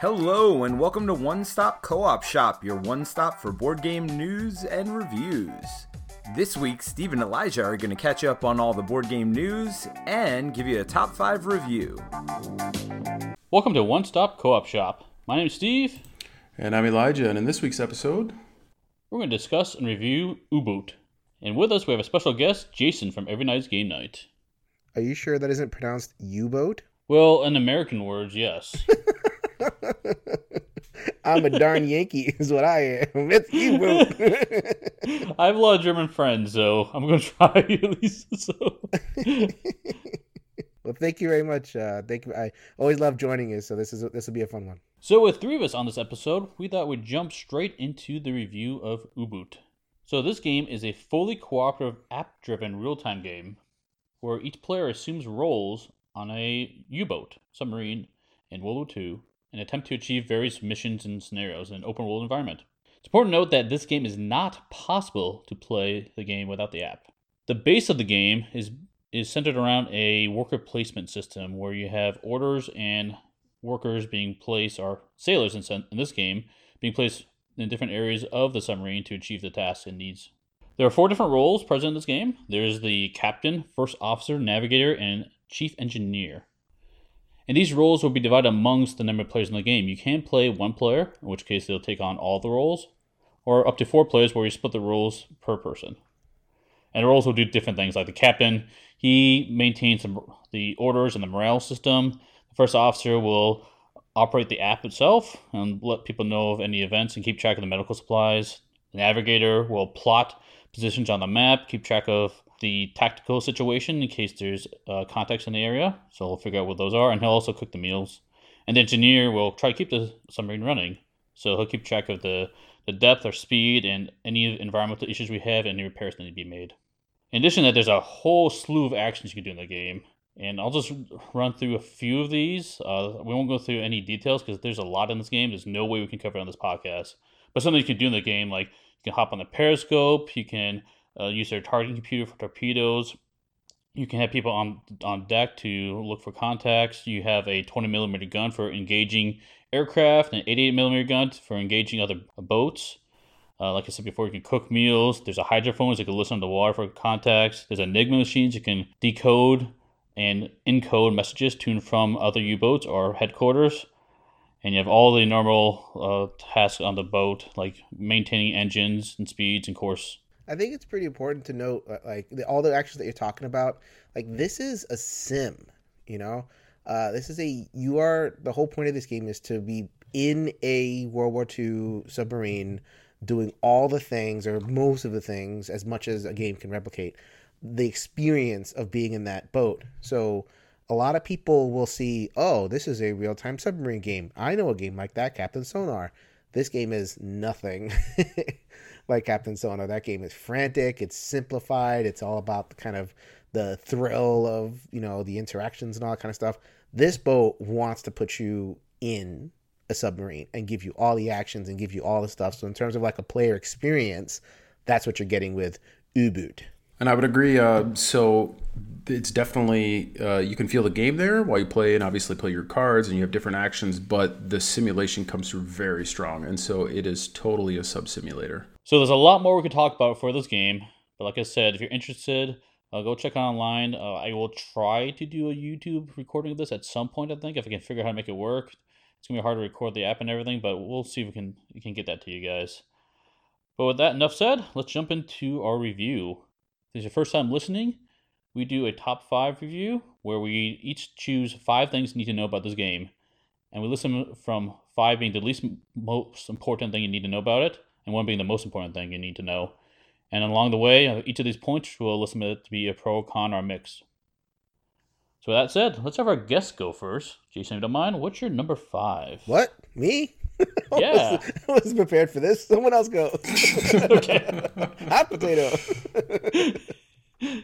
Hello, and welcome to One Stop Co op Shop, your one stop for board game news and reviews. This week, Steve and Elijah are going to catch up on all the board game news and give you a top five review. Welcome to One Stop Co op Shop. My name is Steve. And I'm Elijah, and in this week's episode, we're going to discuss and review U-Boot. And with us, we have a special guest, Jason from Every Night's Game Night. Are you sure that isn't pronounced U-boat? Well, in American words, yes. I'm a darn Yankee, is what I am. It's U-boat. I have a lot of German friends, so I'm going to try at least. So. well, thank you very much. Uh, thank you. I always love joining you, so this is this will be a fun one. So, with three of us on this episode, we thought we'd jump straight into the review of U-Boot. So, this game is a fully cooperative, app driven real time game where each player assumes roles on a U boat, submarine, in World War II and attempt to achieve various missions and scenarios in an open world environment. It's important to note that this game is not possible to play the game without the app. The base of the game is is centered around a worker placement system where you have orders and workers being placed, or sailors in, in this game, being placed in different areas of the submarine to achieve the tasks and needs. There are four different roles present in this game. There's the captain, first officer, navigator, and chief engineer. And these roles will be divided amongst the number of players in the game. You can play one player, in which case they'll take on all the roles, or up to four players where you split the roles per person. And the roles will do different things. Like the captain, he maintains the orders and the morale system. The first officer will operate the app itself and let people know of any events and keep track of the medical supplies. The navigator will plot positions on the map, keep track of the tactical situation in case there's uh, context in the area. So he'll figure out what those are, and he'll also cook the meals. And the engineer will try to keep the submarine running. So he'll keep track of the, the depth or speed and any environmental issues we have, and any repairs that need to be made. In addition to that, there's a whole slew of actions you can do in the game. And I'll just run through a few of these. Uh, we won't go through any details because there's a lot in this game. There's no way we can cover it on this podcast. But something you can do in the game, like you can hop on the periscope, you can uh, use their targeting computer for torpedoes. You can have people on on deck to look for contacts. You have a 20 millimeter gun for engaging aircraft, and an 88 millimeter gun for engaging other boats. Uh, like I said before, you can cook meals. There's a hydrophone so you can listen to the water for contacts. There's Enigma machines you can decode and encode messages to and from other U-boats or headquarters. And you have all the normal uh, tasks on the boat, like maintaining engines and speeds and course I think it's pretty important to note, like the, all the actions that you're talking about. Like this is a sim, you know. Uh, this is a you are the whole point of this game is to be in a World War II submarine, doing all the things or most of the things as much as a game can replicate. The experience of being in that boat. So a lot of people will see, oh, this is a real time submarine game. I know a game like that, Captain Sonar. This game is nothing. like Captain Sonar. That game is frantic. It's simplified. It's all about the kind of the thrill of you know the interactions and all that kind of stuff. This boat wants to put you in a submarine and give you all the actions and give you all the stuff. So in terms of like a player experience, that's what you're getting with U-Boot. And I would agree. Uh, so it's definitely uh, you can feel the game there while you play, and obviously play your cards, and you have different actions. But the simulation comes through very strong, and so it is totally a sub simulator. So there's a lot more we could talk about for this game. But like I said, if you're interested, uh, go check it online. Uh, I will try to do a YouTube recording of this at some point. I think if I can figure out how to make it work. It's gonna be hard to record the app and everything, but we'll see if we can we can get that to you guys. But with that enough said, let's jump into our review. If this is your first time listening, we do a top five review where we each choose five things you need to know about this game, and we listen from five being the least most important thing you need to know about it and one being the most important thing you need to know. And along the way, uh, each of these points will listen to it to be a pro, con, or mix. So with that said, let's have our guests go first. Jason, if you don't mind, what's your number five? What? Me? Yeah. I wasn't prepared for this. Someone else go. okay. Hot potato.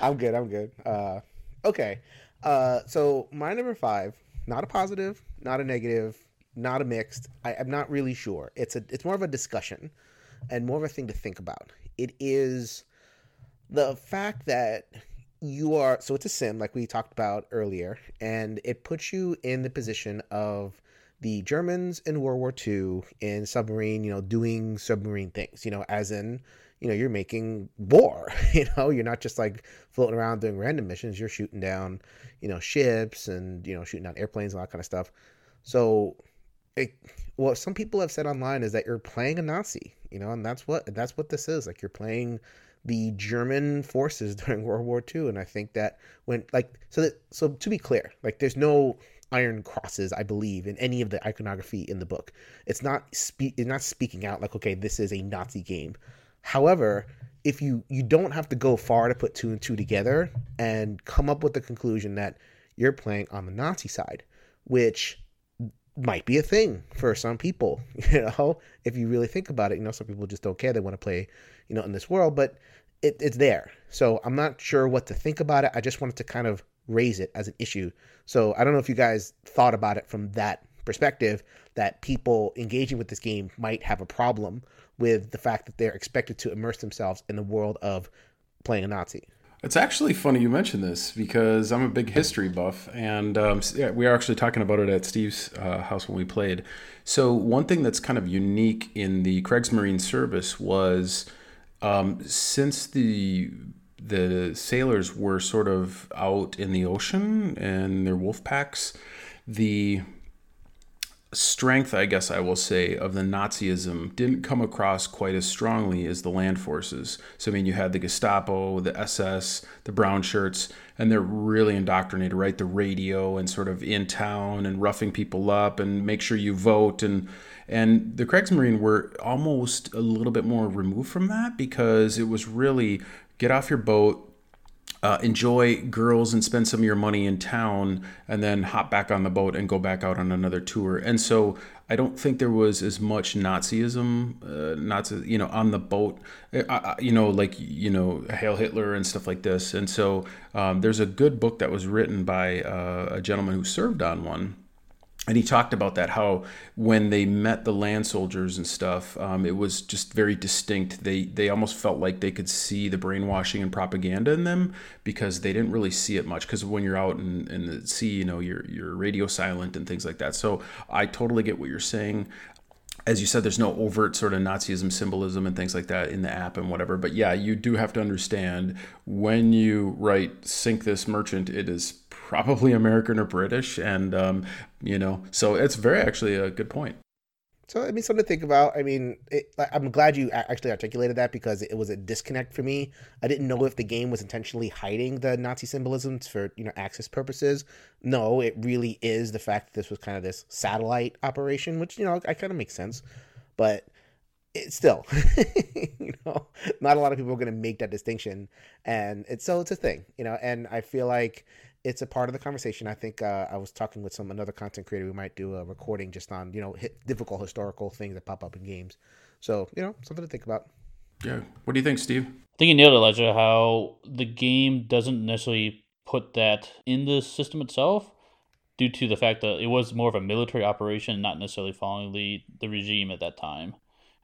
I'm good. I'm good. Uh, okay. Uh, so my number five, not a positive, not a negative, not a mixed. I, am not really sure. It's a it's more of a discussion and more of a thing to think about. It is the fact that you are so it's a sim like we talked about earlier and it puts you in the position of the Germans in World War II in submarine, you know, doing submarine things, you know, as in, you know, you're making war, you know, you're not just like floating around doing random missions, you're shooting down, you know, ships and, you know, shooting down airplanes and all that kind of stuff. So, it, what some people have said online is that you're playing a Nazi, you know, and that's what that's what this is. Like you're playing the German forces during World War II, and I think that when like so that so to be clear, like there's no iron crosses, I believe, in any of the iconography in the book. It's not speak it's not speaking out like okay, this is a Nazi game. However, if you you don't have to go far to put two and two together and come up with the conclusion that you're playing on the Nazi side, which might be a thing for some people, you know, if you really think about it. You know, some people just don't care. They want to play, you know, in this world, but it, it's there. So I'm not sure what to think about it. I just wanted to kind of raise it as an issue. So I don't know if you guys thought about it from that perspective that people engaging with this game might have a problem with the fact that they're expected to immerse themselves in the world of playing a Nazi. It's actually funny you mentioned this because I'm a big history buff, and um, we are actually talking about it at Steve's uh, house when we played. So one thing that's kind of unique in the Kriegsmarine service was um, since the the sailors were sort of out in the ocean and their wolf packs, the strength, I guess I will say, of the Nazism didn't come across quite as strongly as the land forces. So, I mean, you had the Gestapo, the SS, the brown shirts, and they're really indoctrinated, right? The radio and sort of in town and roughing people up and make sure you vote. And, and the Kriegsmarine were almost a little bit more removed from that because it was really get off your boat, uh, enjoy girls and spend some of your money in town and then hop back on the boat and go back out on another tour. And so I don't think there was as much Nazism, uh, you know, on the boat, uh, you know, like, you know, Hail Hitler and stuff like this. And so um, there's a good book that was written by uh, a gentleman who served on one and he talked about that how when they met the land soldiers and stuff um, it was just very distinct. They they almost felt like they could see the brainwashing and propaganda in them because they didn't really see it much because when you're out in, in the sea you know you're you're radio silent and things like that. So i totally get what you're saying. As you said, there's no overt sort of Nazism symbolism and things like that in the app and whatever. But yeah, you do have to understand when you write "sink this merchant," it is probably American or British, and um, you know, so it's very actually a good point. So I mean, something to think about. I mean, it, I'm glad you actually articulated that because it was a disconnect for me. I didn't know if the game was intentionally hiding the Nazi symbolism for you know access purposes. No, it really is the fact that this was kind of this satellite operation, which you know I kind of makes sense, but it's still, you know, not a lot of people are going to make that distinction, and it's so it's a thing, you know. And I feel like it's a part of the conversation. I think uh, I was talking with some another content creator. We might do a recording just on you know hit, difficult historical things that pop up in games. So you know something to think about. Yeah. What do you think, Steve? I think you nailed it, Elijah. How the game doesn't necessarily put that in the system itself, due to the fact that it was more of a military operation, not necessarily following the the regime at that time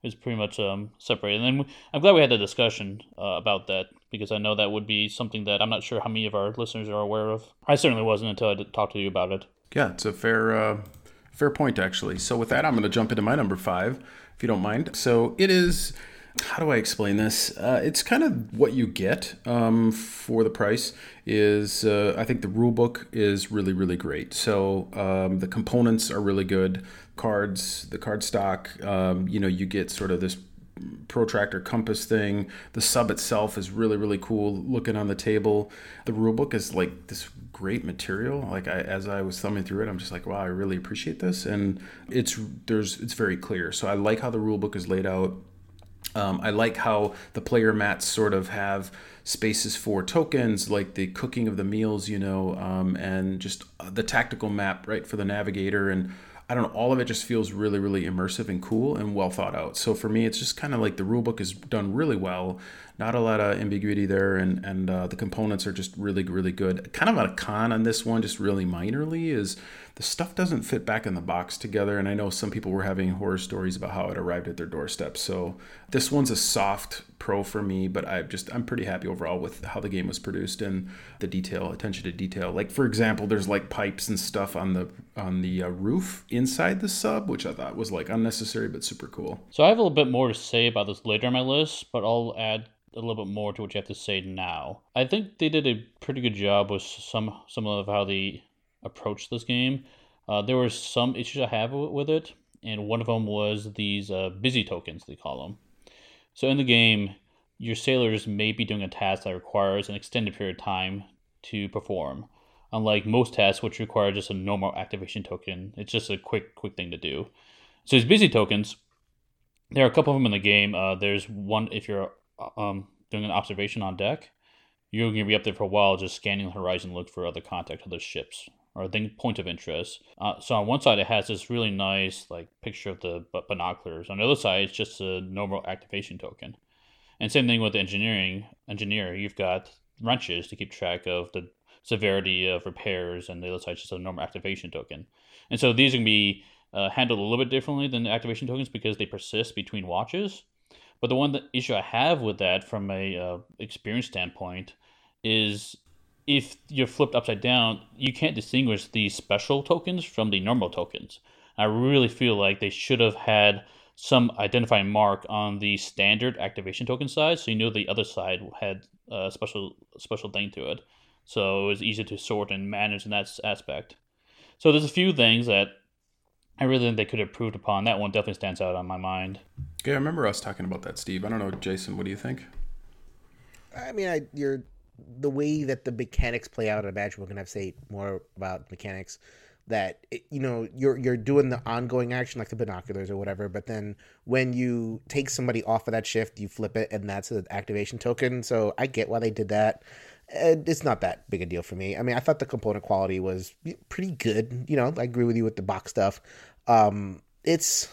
is pretty much um, separated. And then I'm glad we had the discussion uh, about that because I know that would be something that I'm not sure how many of our listeners are aware of. I certainly wasn't until I talked to you about it. Yeah, it's a fair uh, fair point actually. So with that, I'm going to jump into my number five, if you don't mind. So it is. How do I explain this? Uh, it's kind of what you get um, for the price. Is uh, I think the rule book is really really great. So um, the components are really good cards, the card stock. Um, you know, you get sort of this protractor compass thing. The sub itself is really really cool looking on the table. The rulebook is like this great material. Like I, as I was thumbing through it, I'm just like, wow, I really appreciate this, and it's there's it's very clear. So I like how the rulebook is laid out. Um, I like how the player mats sort of have spaces for tokens, like the cooking of the meals, you know, um, and just the tactical map, right, for the navigator and I don't know, all of it just feels really, really immersive and cool and well thought out. So for me, it's just kind of like the rulebook is done really well. Not a lot of ambiguity there, and and uh, the components are just really, really good. Kind of a con on this one, just really minorly, is the stuff doesn't fit back in the box together. And I know some people were having horror stories about how it arrived at their doorstep. So this one's a soft pro for me, but I just I'm pretty happy overall with how the game was produced and the detail, attention to detail. Like for example, there's like pipes and stuff on the on the uh, roof inside the sub, which I thought was like unnecessary but super cool. So I have a little bit more to say about this later in my list, but I'll add a little bit more to what you have to say now. I think they did a pretty good job with some some of how they approached this game. Uh, there were some issues I have with it, and one of them was these uh, busy tokens they call them. So in the game, your sailors may be doing a task that requires an extended period of time to perform. Unlike most tasks, which require just a normal activation token, it's just a quick, quick thing to do. So these busy tokens, there are a couple of them in the game. Uh, there's one if you're um, doing an observation on deck, you're going to be up there for a while just scanning the horizon, look for other contact, other ships, or thing point of interest. Uh, so on one side, it has this really nice like picture of the binoculars. On the other side, it's just a normal activation token. And same thing with the engineering. Engineer, you've got wrenches to keep track of the severity of repairs, and the other side is just a normal activation token. And so these can be uh, handled a little bit differently than the activation tokens because they persist between watches. But the one issue I have with that from a uh, experience standpoint is if you're flipped upside down, you can't distinguish the special tokens from the normal tokens. I really feel like they should have had some identifying mark on the standard activation token side, so you know the other side had a special special thing to it. So it was easy to sort and manage in that aspect. So there's a few things that I really think they could have improved upon. That one definitely stands out on my mind. Yeah, I remember us talking about that, Steve. I don't know, Jason. What do you think? I mean, I you're the way that the mechanics play out. in a imagine we're gonna have to say more about mechanics. That it, you know you're you're doing the ongoing action like the binoculars or whatever, but then when you take somebody off of that shift, you flip it, and that's an activation token. So I get why they did that. It's not that big a deal for me. I mean, I thought the component quality was pretty good. You know, I agree with you with the box stuff. Um, it's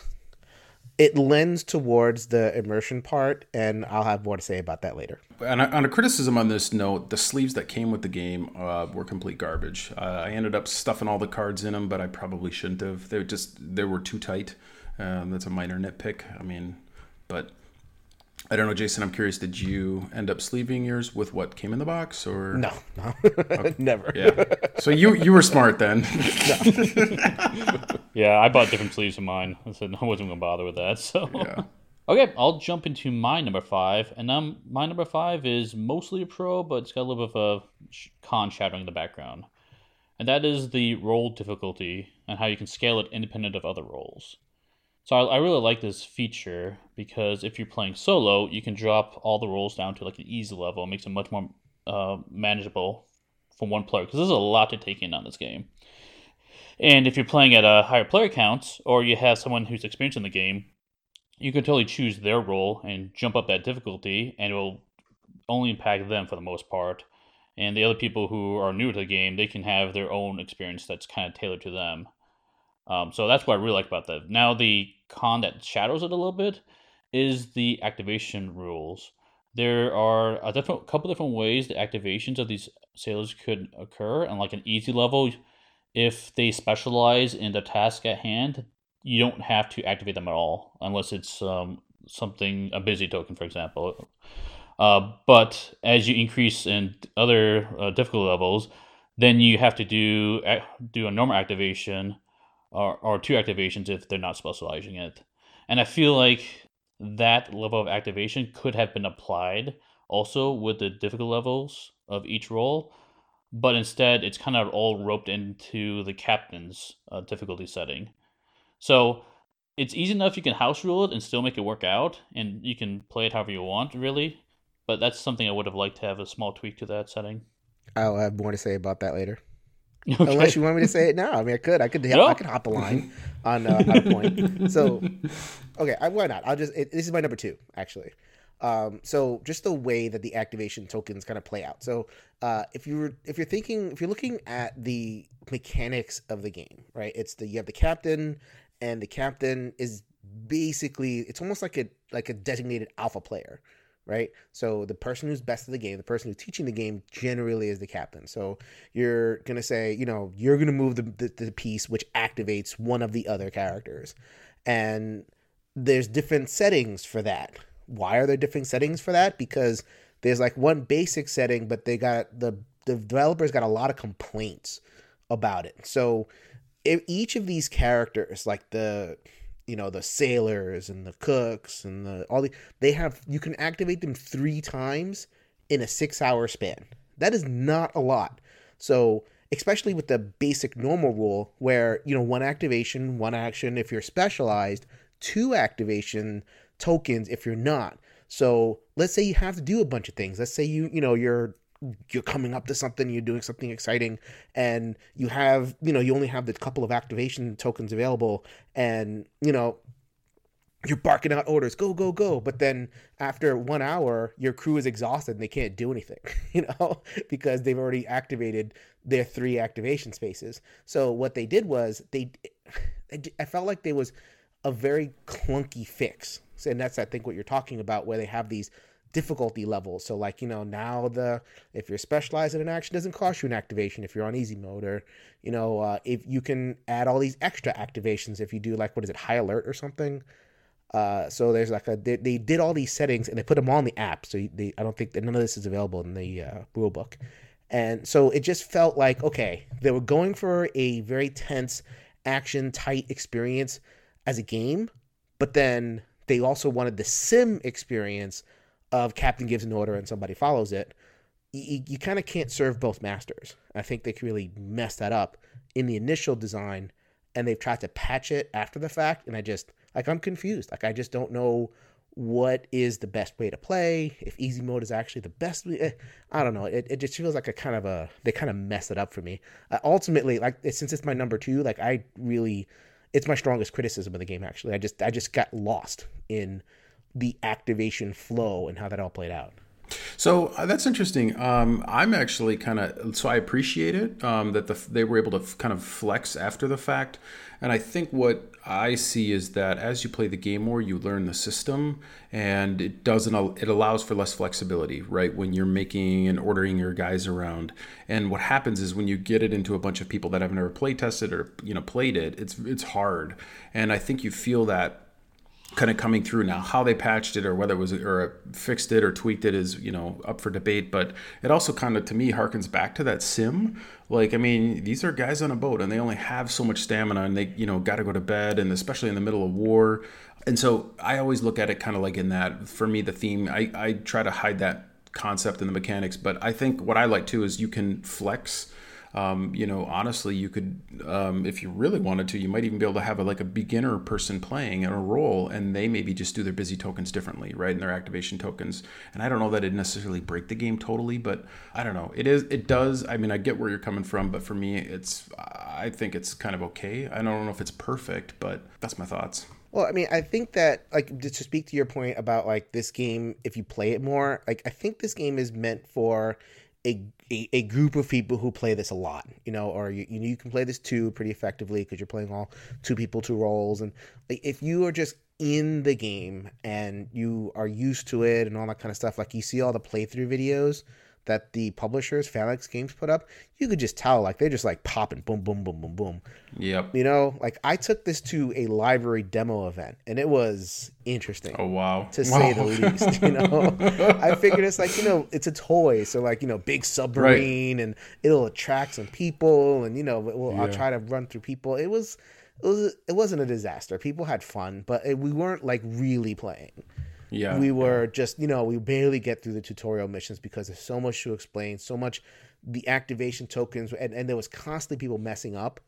it lends towards the immersion part, and I'll have more to say about that later. And on a criticism on this note, the sleeves that came with the game uh, were complete garbage. Uh, I ended up stuffing all the cards in them, but I probably shouldn't have. They just they were too tight. Um, that's a minor nitpick. I mean, but I don't know, Jason. I'm curious. Did you end up sleeving yours with what came in the box, or no, no, okay. never. Yeah. So you you were smart then. yeah, I bought different sleeves of mine. I said I wasn't gonna bother with that. So yeah. Okay, I'll jump into my number five, and um, my number five is mostly a pro, but it's got a little bit of a con shadowing in the background, and that is the role difficulty and how you can scale it independent of other roles. So I, I, really like this feature because if you're playing solo, you can drop all the roles down to like an easy level. It makes it much more uh, manageable for one player because there's a lot to take in on this game. And if you're playing at a higher player count or you have someone who's experienced in the game, you can totally choose their role and jump up that difficulty, and it will only impact them for the most part. And the other people who are new to the game, they can have their own experience that's kind of tailored to them. Um, so that's what I really like about that. Now the con that shadows it a little bit is the activation rules. There are a different couple different ways the activations of these sailors could occur. And like an easy level, if they specialize in the task at hand, you don't have to activate them at all unless it's um, something a busy token, for example. Uh, but as you increase in other uh, difficulty levels, then you have to do do a normal activation or, or two activations if they're not specializing it. And I feel like that level of activation could have been applied also with the difficult levels of each role, but instead it's kind of all roped into the captain's uh, difficulty setting. So it's easy enough you can house rule it and still make it work out, and you can play it however you want, really. But that's something I would have liked to have a small tweak to that setting. I'll have more to say about that later. Okay. Unless you want me to say it now, I mean, I could, I could. I could hop a line on, uh, on a point. So, okay, I, why not? I'll just. It, this is my number two, actually. Um, so just the way that the activation tokens kind of play out. So uh, if you're if you're thinking if you're looking at the mechanics of the game, right? It's the you have the captain, and the captain is basically it's almost like a like a designated alpha player, right? So the person who's best at the game, the person who's teaching the game, generally is the captain. So you're gonna say, you know, you're gonna move the, the, the piece which activates one of the other characters, and there's different settings for that. Why are there different settings for that? Because there's like one basic setting, but they got the the developers got a lot of complaints about it. So if each of these characters, like the you know the sailors and the cooks and the all the they have you can activate them three times in a six hour span. That is not a lot. So especially with the basic normal rule where you know one activation one action if you're specialized two activation tokens if you're not. So let's say you have to do a bunch of things. Let's say you you know you're you're coming up to something, you're doing something exciting, and you have, you know, you only have the couple of activation tokens available, and you know, you're barking out orders, go, go, go. But then after one hour, your crew is exhausted and they can't do anything, you know, because they've already activated their three activation spaces. So what they did was they, I felt like there was a very clunky fix. And that's, I think, what you're talking about, where they have these difficulty level. So like, you know, now the if you're specialized in an action doesn't cost you an activation if you're on easy mode or, you know, uh, if you can add all these extra activations if you do like what is it, high alert or something. Uh, so there's like a they, they did all these settings and they put them all in the app. So they I don't think that none of this is available in the uh, rule book. And so it just felt like okay, they were going for a very tense action tight experience as a game, but then they also wanted the sim experience of captain gives an order and somebody follows it, you, you kind of can't serve both masters. I think they really messed that up in the initial design, and they've tried to patch it after the fact. And I just like I'm confused. Like I just don't know what is the best way to play. If easy mode is actually the best, eh, I don't know. It, it just feels like a kind of a they kind of mess it up for me. Uh, ultimately, like since it's my number two, like I really, it's my strongest criticism of the game. Actually, I just I just got lost in the activation flow and how that all played out. So uh, that's interesting. Um, I'm actually kind of so I appreciate it um, that the, they were able to f- kind of flex after the fact, and I think what I see is that as you play the game more, you learn the system, and it doesn't it allows for less flexibility, right? When you're making and ordering your guys around, and what happens is when you get it into a bunch of people that have never play tested or you know played it, it's it's hard, and I think you feel that kind of coming through now. How they patched it or whether it was or fixed it or tweaked it is you know up for debate. But it also kind of to me harkens back to that sim. Like I mean, these are guys on a boat and they only have so much stamina and they you know got to go to bed and especially in the middle of war. And so I always look at it kind of like in that. For me, the theme I I try to hide that concept in the mechanics, but I think what I like too is you can flex um, you know, honestly, you could, um, if you really wanted to, you might even be able to have a, like a beginner person playing in a role, and they maybe just do their busy tokens differently, right? And their activation tokens. And I don't know that it necessarily break the game totally, but I don't know. It is, it does. I mean, I get where you're coming from, but for me, it's, I think it's kind of okay. I don't know if it's perfect, but that's my thoughts. Well, I mean, I think that like to speak to your point about like this game, if you play it more, like I think this game is meant for a, a, a group of people who play this a lot, you know, or you you, know, you can play this too pretty effectively because you're playing all two people, two roles, and like, if you are just in the game and you are used to it and all that kind of stuff, like you see all the playthrough videos that the publishers, Phalanx Games, put up, you could just tell like they're just like popping, boom, boom, boom, boom, boom. Yep. You know, like I took this to a library demo event, and it was interesting. Oh wow, to wow. say the least. You know, I figured it's like you know it's a toy, so like you know big submarine, right. and it'll attract some people, and you know well, yeah. I'll try to run through people. It was. It was it wasn't a disaster. People had fun, but it, we weren't like really playing. Yeah. We were yeah. just, you know, we barely get through the tutorial missions because there's so much to explain, so much the activation tokens, and, and there was constantly people messing up,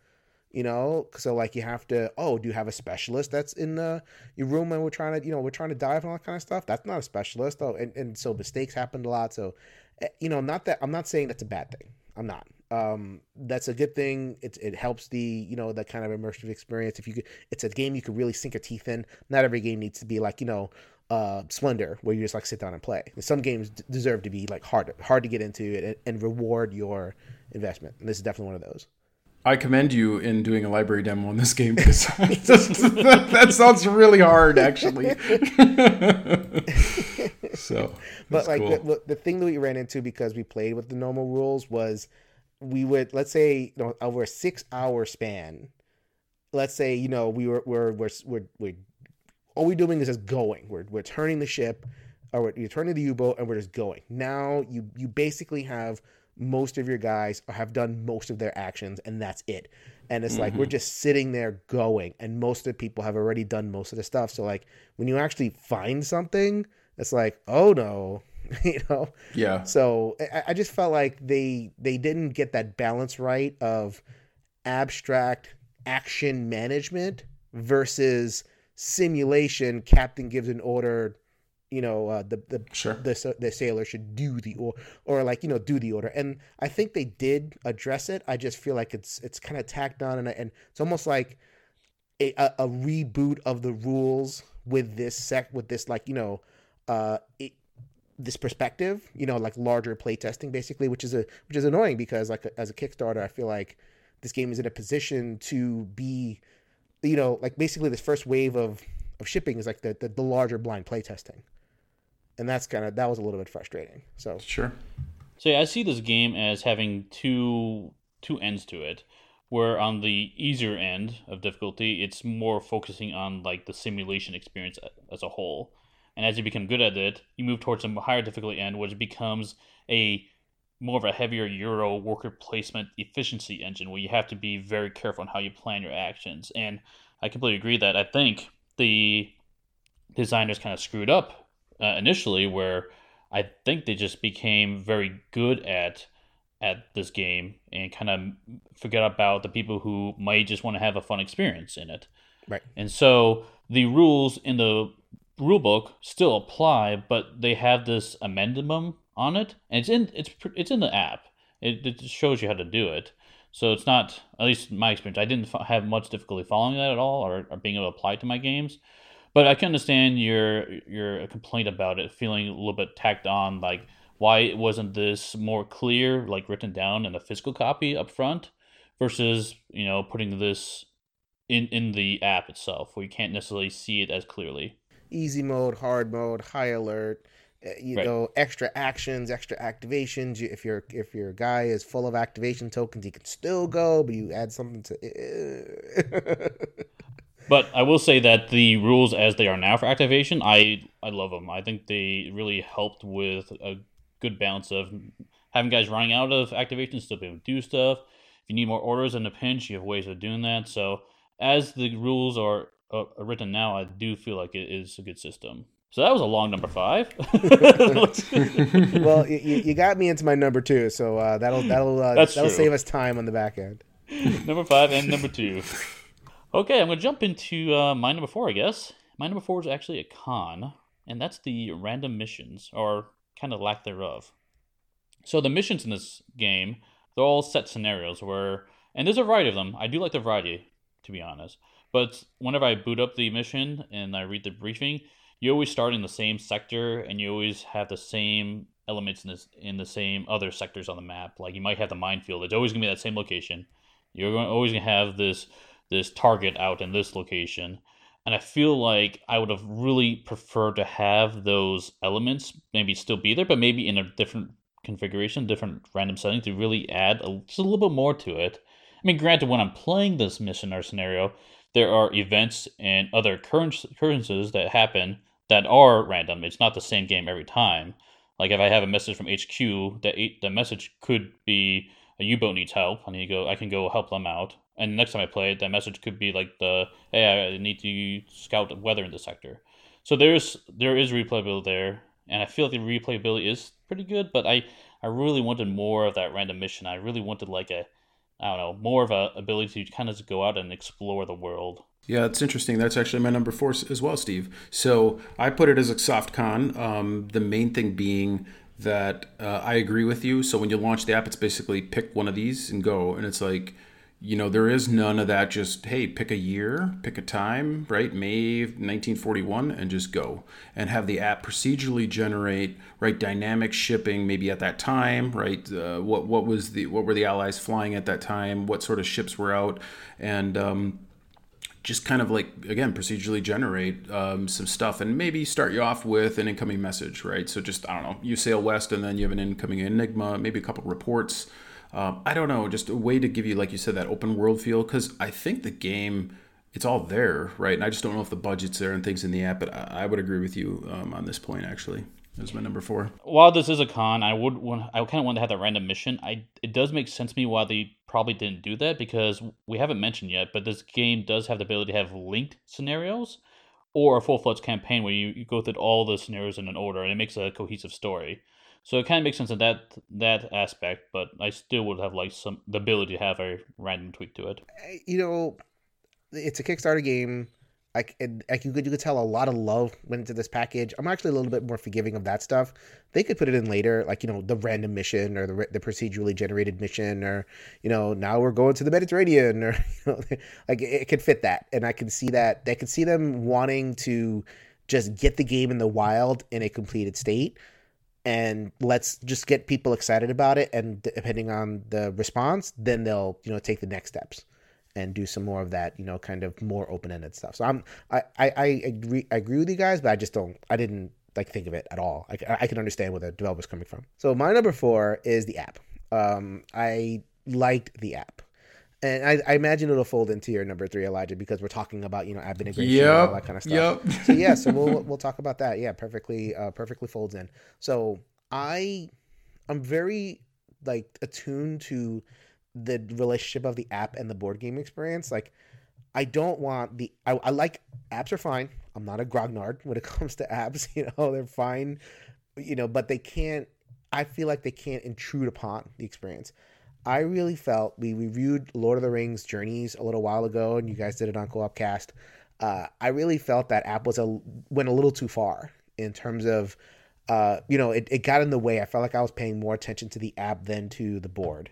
you know. So like you have to, oh, do you have a specialist that's in the, your room and we're trying to, you know, we're trying to dive and all that kind of stuff. That's not a specialist. though. and, and so mistakes happened a lot. So, eh, you know, not that I'm not saying that's a bad thing. I'm not. Um, that's a good thing. It it helps the you know that kind of immersive experience. If you could, it's a game you could really sink your teeth in. Not every game needs to be like you know uh, Splendor, where you just like sit down and play. Some games d- deserve to be like hard, hard to get into and, and reward your investment. And this is definitely one of those. I commend you in doing a library demo on this game because that, that sounds really hard, actually. So, but like cool. the, the thing that we ran into because we played with the normal rules was we would let's say you know over a six hour span let's say you know we were we're we're we're, we're all we're doing is just going. We're, we're turning the ship or we're, you're turning the u-boat and we're just going. Now you you basically have most of your guys have done most of their actions and that's it. And it's like we're mm-hmm. just sitting there going and most of the people have already done most of the stuff. So like when you actually find something it's like oh no you know? Yeah, so I, I just felt like they they didn't get that balance right of abstract action management versus simulation. Captain gives an order, you know, uh, the the sure. the the sailor should do the or or like you know do the order. And I think they did address it. I just feel like it's it's kind of tacked on and and it's almost like a, a, a reboot of the rules with this sec with this like you know uh it, this perspective you know like larger playtesting basically which is a which is annoying because like as a kickstarter i feel like this game is in a position to be you know like basically this first wave of of shipping is like the the, the larger blind playtesting and that's kind of that was a little bit frustrating so Sure. So yeah, I see this game as having two two ends to it. Where on the easier end of difficulty, it's more focusing on like the simulation experience as a whole. And as you become good at it, you move towards a higher difficulty end, which becomes a more of a heavier Euro worker placement efficiency engine, where you have to be very careful on how you plan your actions. And I completely agree that I think the designers kind of screwed up uh, initially, where I think they just became very good at at this game and kind of forget about the people who might just want to have a fun experience in it. Right. And so the rules in the rule book still apply, but they have this amendment on it, and it's in it's it's in the app. It, it shows you how to do it. So it's not, at least in my experience, I didn't have much difficulty following that at all, or, or being able to apply it to my games. But I can understand your your complaint about it feeling a little bit tacked on, like why wasn't this more clear, like written down in a physical copy up front, versus you know putting this in in the app itself, where you can't necessarily see it as clearly. easy mode hard mode high alert you Right. know extra actions extra activations if your if your guy is full of activation tokens he can still go but you add something to But I will say that the rules as they are now for activation, I I love them. I think they really helped with a good balance of having guys running out of activation, still being able to do stuff. If you need more orders in a pinch, you have ways of doing that. So as the rules are, uh, are written now, I do feel like it is a good system. So that was a long number five. well you, you got me into my number two so uh, that'll that'll uh, that'll true. save us time on the back end number five and number two. Okay, I'm going to jump into uh, my number four, I guess. My number four is actually a con, and that's the random missions, or kind of lack thereof. So the missions in this game, they're all set scenarios where, and there's a variety of them. I do like the variety, to be honest. But whenever I boot up the mission and I read the briefing, you always start in the same sector, and you always have the same elements in this in the same other sectors on the map. Like you might have the minefield; it's always gonna be that same location. You're going, always gonna have this this target out in this location, and I feel like I would have really preferred to have those elements maybe still be there, but maybe in a different configuration, different random setting to really add a, just a little bit more to it. I mean, granted, when I'm playing this mission or scenario, there are events and other occurrence- occurrences that happen that are random. It's not the same game every time. Like if I have a message from HQ, that the message could be uh, a U-boat needs help. I need to go. I can go help them out. And next time I play it, that message could be like the hey, I need to scout weather in the sector. So there's there is replayability there, and I feel like the replayability is pretty good. But I I really wanted more of that random mission. I really wanted like a I don't know more of a ability to kind of go out and explore the world. Yeah, it's interesting. That's actually my number four as well, Steve. So I put it as a soft con. Um, the main thing being that uh, I agree with you. So when you launch the app, it's basically pick one of these and go. And it's like, you know, there is none of that. Just, hey, pick a year, pick a time, right? May 1941, and just go. And have the app procedurally generate, right, dynamic shipping maybe at that time, right? Uh, what, what was the, what were the allies flying at that time? What sort of ships were out? And, um, just kind of like again procedurally generate um, some stuff and maybe start you off with an incoming message right? So just i don't know you sail west and then you have an incoming enigma maybe a couple reports. Um, i don't know just a way to give you like you said that open world feel because i think the game it's all there right? And i just don't know if the budget's there and things in the app but i, I would agree with you um, on this point actually is my number four. While this is a con, I would want I kind of want to have that random mission. I it does make sense to me why they probably didn't do that because we haven't mentioned yet, but this game does have the ability to have linked scenarios or a full fledged campaign where you, you go through all the scenarios in an order and it makes a cohesive story. So it kind of makes sense in that that aspect, but I still would have like some the ability to have a random tweak to it. You know, it's a Kickstarter game like like you could you could tell a lot of love went into this package. I'm actually a little bit more forgiving of that stuff. They could put it in later, like you know the random mission or the the procedurally generated mission, or you know now we're going to the Mediterranean, or you know, like it, could fit that, and I can see that. I can see them wanting to just get the game in the wild in a completed state, and let's just get people excited about it. And depending on the response, then they'll you know take the next steps and do some more of that, you know, kind of more open ended stuff. So I'm I, I, I agree I agree with you guys, but I just don't I didn't like think of it at all. I, I can understand where the developer's coming from. So my number four is the app. Um, I liked the app. And I, I, imagine it'll fold into your number three, Elijah, because we're talking about you know app integration yep, and all that kind of stuff. Yep. so yeah, so we'll we'll talk about that. Yeah, perfectly uh, perfectly folds in. So I I'm very like attuned to the relationship of the app and the board game experience. Like, I don't want the. I, I like apps are fine. I'm not a grognard when it comes to apps. You know, they're fine. You know, but they can't. I feel like they can't intrude upon the experience. I really felt we reviewed Lord of the Rings Journeys a little while ago, and you guys did it on Co-op Cast. Uh, I really felt that app was a went a little too far in terms of, uh, you know, it, it got in the way. I felt like I was paying more attention to the app than to the board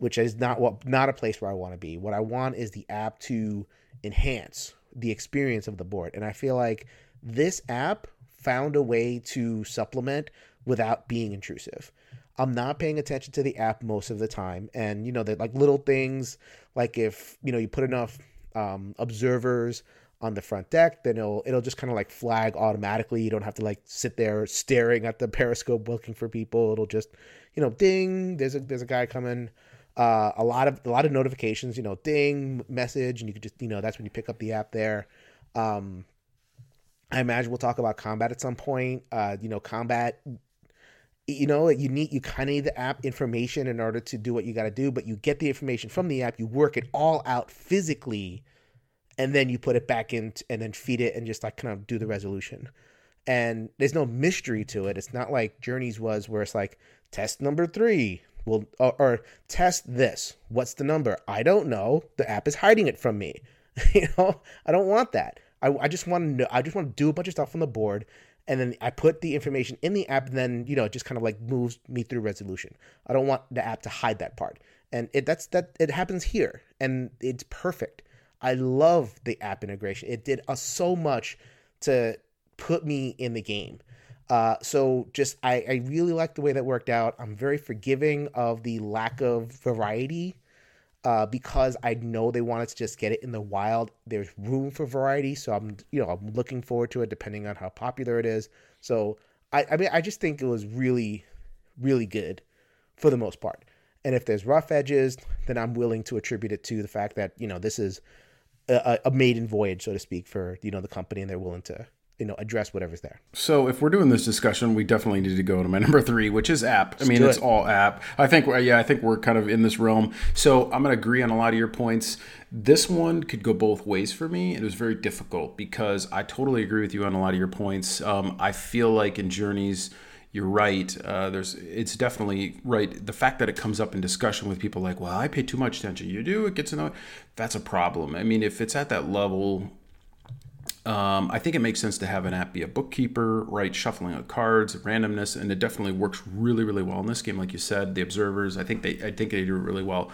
which is not what not a place where I want to be. What I want is the app to enhance the experience of the board. And I feel like this app found a way to supplement without being intrusive. I'm not paying attention to the app most of the time. And, you know, that like little things like if, you know, you put enough um, observers on the front deck, then it'll it'll just kind of like flag automatically. You don't have to like sit there staring at the periscope looking for people. It'll just, you know, ding, there's a there's a guy coming uh, a lot of a lot of notifications, you know, ding message, and you could just you know that's when you pick up the app there. Um, I imagine we'll talk about combat at some point. Uh, you know, combat. You know, you need you kind of need the app information in order to do what you got to do, but you get the information from the app, you work it all out physically, and then you put it back in and then feed it and just like kind of do the resolution. And there's no mystery to it. It's not like Journeys was where it's like test number three, well, or, or test this. What's the number? I don't know. The app is hiding it from me. you know, I don't want that. I, I just want to know. I just want to do a bunch of stuff on the board, and then I put the information in the app. And then you know, it just kind of like moves me through resolution. I don't want the app to hide that part, and it that's that it happens here, and it's perfect. I love the app integration. It did uh, so much to put me in the game. Uh, so just I, I really like the way that worked out. I'm very forgiving of the lack of variety uh, because I know they wanted to just get it in the wild. There's room for variety, so I'm you know I'm looking forward to it depending on how popular it is. So I, I mean I just think it was really really good for the most part. And if there's rough edges, then I'm willing to attribute it to the fact that you know this is a, a maiden voyage, so to speak, for you know the company, and they're willing to you know address whatever's there. So if we're doing this discussion, we definitely need to go to my number three, which is app. Let's I mean, it's it. all app. I think yeah, I think we're kind of in this realm. So I'm going to agree on a lot of your points. This one could go both ways for me. It was very difficult because I totally agree with you on a lot of your points. Um, I feel like in Journeys you're right. Uh, there's, it's definitely right. The fact that it comes up in discussion with people like, well, I pay too much attention. You do, it gets annoying. That's a problem. I mean, if it's at that level, um, I think it makes sense to have an app be a bookkeeper, right? Shuffling of cards, randomness, and it definitely works really, really well in this game. Like you said, the observers, I think they, I think they do it really well.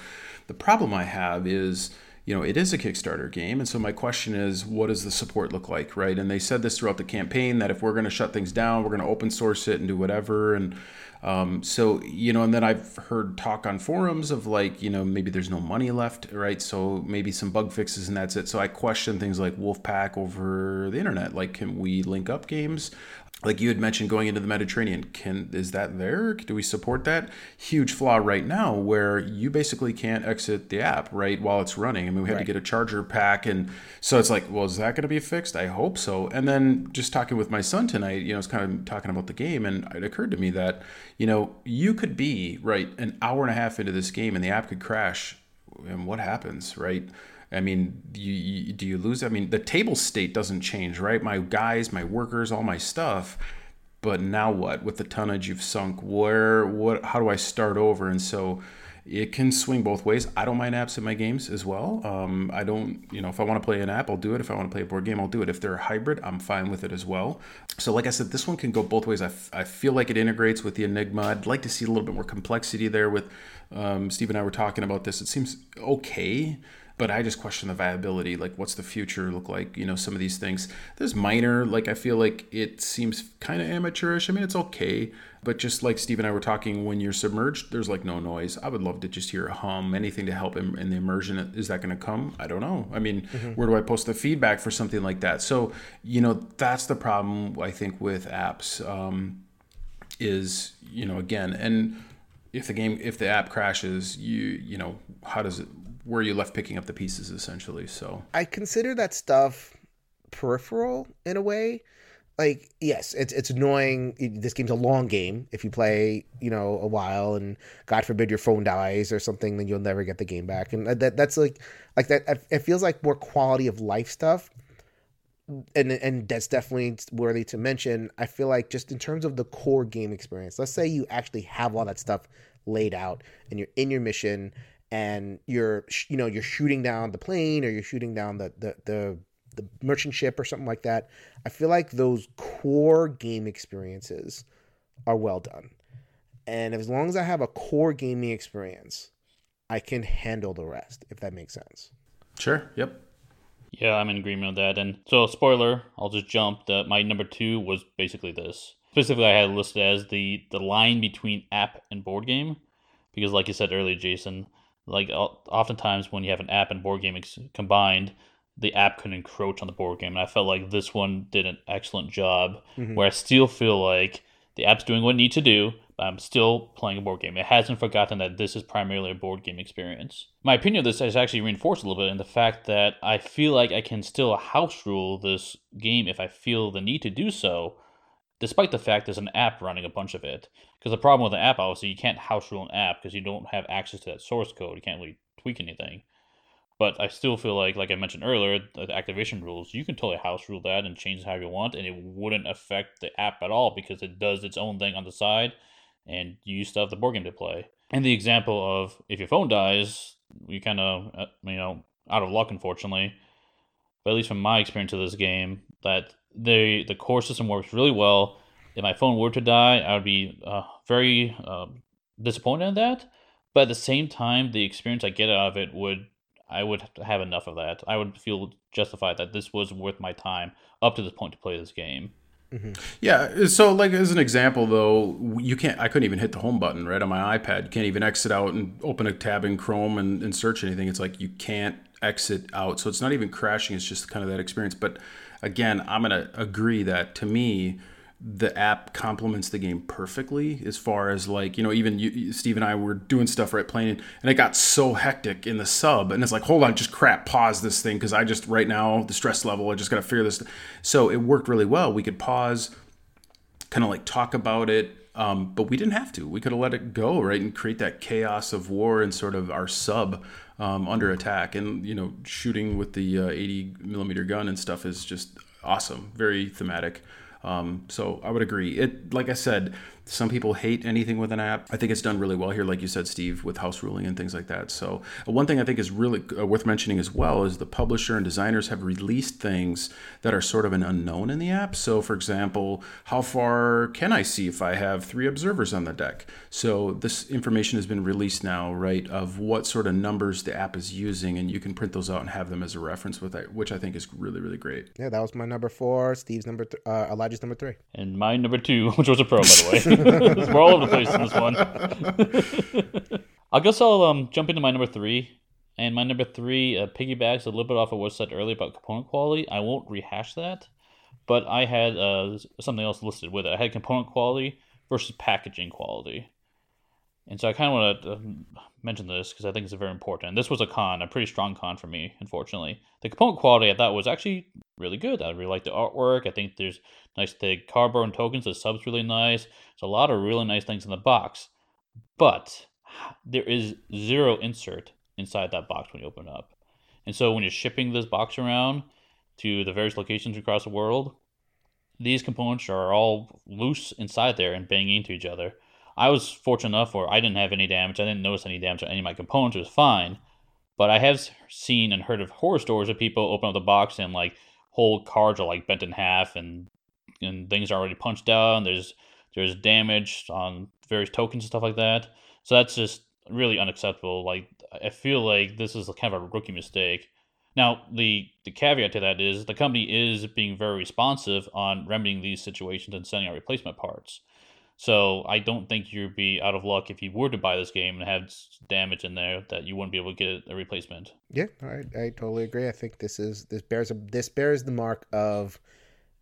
The problem I have is, you know, it is a Kickstarter game. And so my question is, what does the support look like, right? And they said this throughout the campaign that if we're going to shut things down, we're going to open source it and do whatever. And um, so, you know, and then I've heard talk on forums of like, you know, maybe there's no money left, right? So maybe some bug fixes and that's it. So I question things like Wolfpack over the internet. Like, can we link up games? Like you had mentioned going into the mediterranean can is that there? Do we support that? Huge flaw right now where you basically can't exit the app right while it's running. I mean we had right. to get a charger pack and so it's like well is that going to be fixed? I hope so. And then just talking with my son tonight you know it's kind of talking about the game and it occurred to me that you know you could be right an hour and a half into this game and the app could crash and what happens right I mean, you, you, do you lose? I mean, the table state doesn't change, right? My guys, my workers, all my stuff. But now what? With the tonnage you've sunk, where, what? How do I start over? And so, it can swing both ways. I don't mind apps in my games as well. Um, I don't, you know, if I want to play an app, I'll do it. If I want to play a board game, I'll do it. If they're a hybrid, I'm fine with it as well. So, like I said, this one can go both ways. I, f- I feel like it integrates with the Enigma. I'd like to see a little bit more complexity there. With um, Steve and I were talking about this. It seems okay but I just question the viability. Like, what's the future look like? You know, some of these things. There's minor, like, I feel like it seems kind of amateurish. I mean, it's okay, but just like Steve and I were talking, when you're submerged, there's like no noise. I would love to just hear a hum, anything to help in, in the immersion. Is that going to come? I don't know. I mean, mm-hmm. where do I post the feedback for something like that? So, you know, that's the problem, I think, with apps. Um, is you know again and if the game if the app crashes you you know how does it where you left picking up the pieces essentially. So I consider that stuff peripheral in a way. Like yes, it's it's annoying. This game's a long game. If you play, you know, a while, and God forbid your phone dies or something, then you'll never get the game back. And that that's like like that. It feels like more quality of life stuff and and that's definitely worthy to mention. I feel like just in terms of the core game experience, let's say you actually have all that stuff laid out and you're in your mission and you're you know you're shooting down the plane or you're shooting down the the the, the merchant ship or something like that i feel like those core game experiences are well done. And as long as i have a core gaming experience i can handle the rest if that makes sense. Sure. Yep. Yeah i'm in agreement with that. And so spoiler i'll just jump that my number two was basically this. Specifically i had listed as the the line between app and board game because like you said earlier jason like oftentimes when you have an app and board game ex- combined, the app can encroach on the board game, and I felt like this one did an excellent job. Mm-hmm. Where I still feel like the app's doing what it needs to do, but I'm still playing a board game. It hasn't forgotten that this is primarily a board game experience. My opinion of this is actually reinforced a little bit in the fact that I feel like I can still house rule this game if I feel the need to do so, despite the fact there's an app running a bunch of it. Because the problem with an app, obviously, you can't house rule an app because you don't have access to that source code. You can't really tweak anything. But I still feel like, like I mentioned earlier, the activation rules, you can totally house rule that and change how you want, and it wouldn't affect the app at all because it does its own thing on the side, and you still have the board game to play. And the example of if your phone dies, you kind of, uh, you know, out of luck, unfortunately. But at least from my experience of this game, that the the core system works really well. If my phone were to die, I would be uh, very uh, disappointed in that. But at the same time, the experience I get out of it would I would have enough of that. I would feel justified that this was worth my time up to this point to play this game. Mm-hmm. Yeah. So, like as an example, though, you can't. I couldn't even hit the home button right on my iPad. You can't even exit out and open a tab in Chrome and, and search anything. It's like you can't exit out. So it's not even crashing. It's just kind of that experience. But again, I'm to agree that to me, the app complements the game perfectly as far as like you know even you, steve and i were doing stuff right playing and it got so hectic in the sub and it's like hold on just crap pause this thing because i just right now the stress level i just got to figure this so it worked really well we could pause kind of like talk about it um, but we didn't have to we could have let it go right and create that chaos of war and sort of our sub um, under attack. And you know, shooting with the uh, 80 millimeter gun and stuff is just awesome, very thematic. Um, so I would agree. It, like I said, Some people hate anything with an app. I think it's done really well here, like you said, Steve, with house ruling and things like that. So, uh, one thing I think is really uh, worth mentioning as well is the publisher and designers have released things that are sort of an unknown in the app. So, for example, how far can I see if I have three observers on the deck? So, this information has been released now, right, of what sort of numbers the app is using, and you can print those out and have them as a reference with it, which I think is really, really great. Yeah, that was my number four. Steve's number, th- uh, Elijah's number three, and my number two, which was a pro, by the way. We're all over the place in this one. I guess I'll um, jump into my number three. And my number three uh, piggybacks a little bit off of what was said earlier about component quality. I won't rehash that, but I had uh, something else listed with it. I had component quality versus packaging quality. And so I kind of want to uh, mention this because I think it's very important. And this was a con, a pretty strong con for me, unfortunately. The component quality I thought was actually really good. I really like the artwork. I think there's nice thick cardboard tokens. The sub's really nice. There's a lot of really nice things in the box. But there is zero insert inside that box when you open it up. And so when you're shipping this box around to the various locations across the world, these components are all loose inside there and banging into each other. I was fortunate enough where I didn't have any damage. I didn't notice any damage on any of my components. It was fine. But I have seen and heard of horror stories of people open up the box and like whole cards are like bent in half and and things are already punched out and there's there's damage on various tokens and stuff like that. So that's just really unacceptable. Like I feel like this is kind of a rookie mistake. Now the the caveat to that is the company is being very responsive on remedying these situations and sending out replacement parts. So I don't think you'd be out of luck if you were to buy this game and had damage in there that you wouldn't be able to get a replacement. Yeah, I, I totally agree. I think this is this bears a, this bears the mark of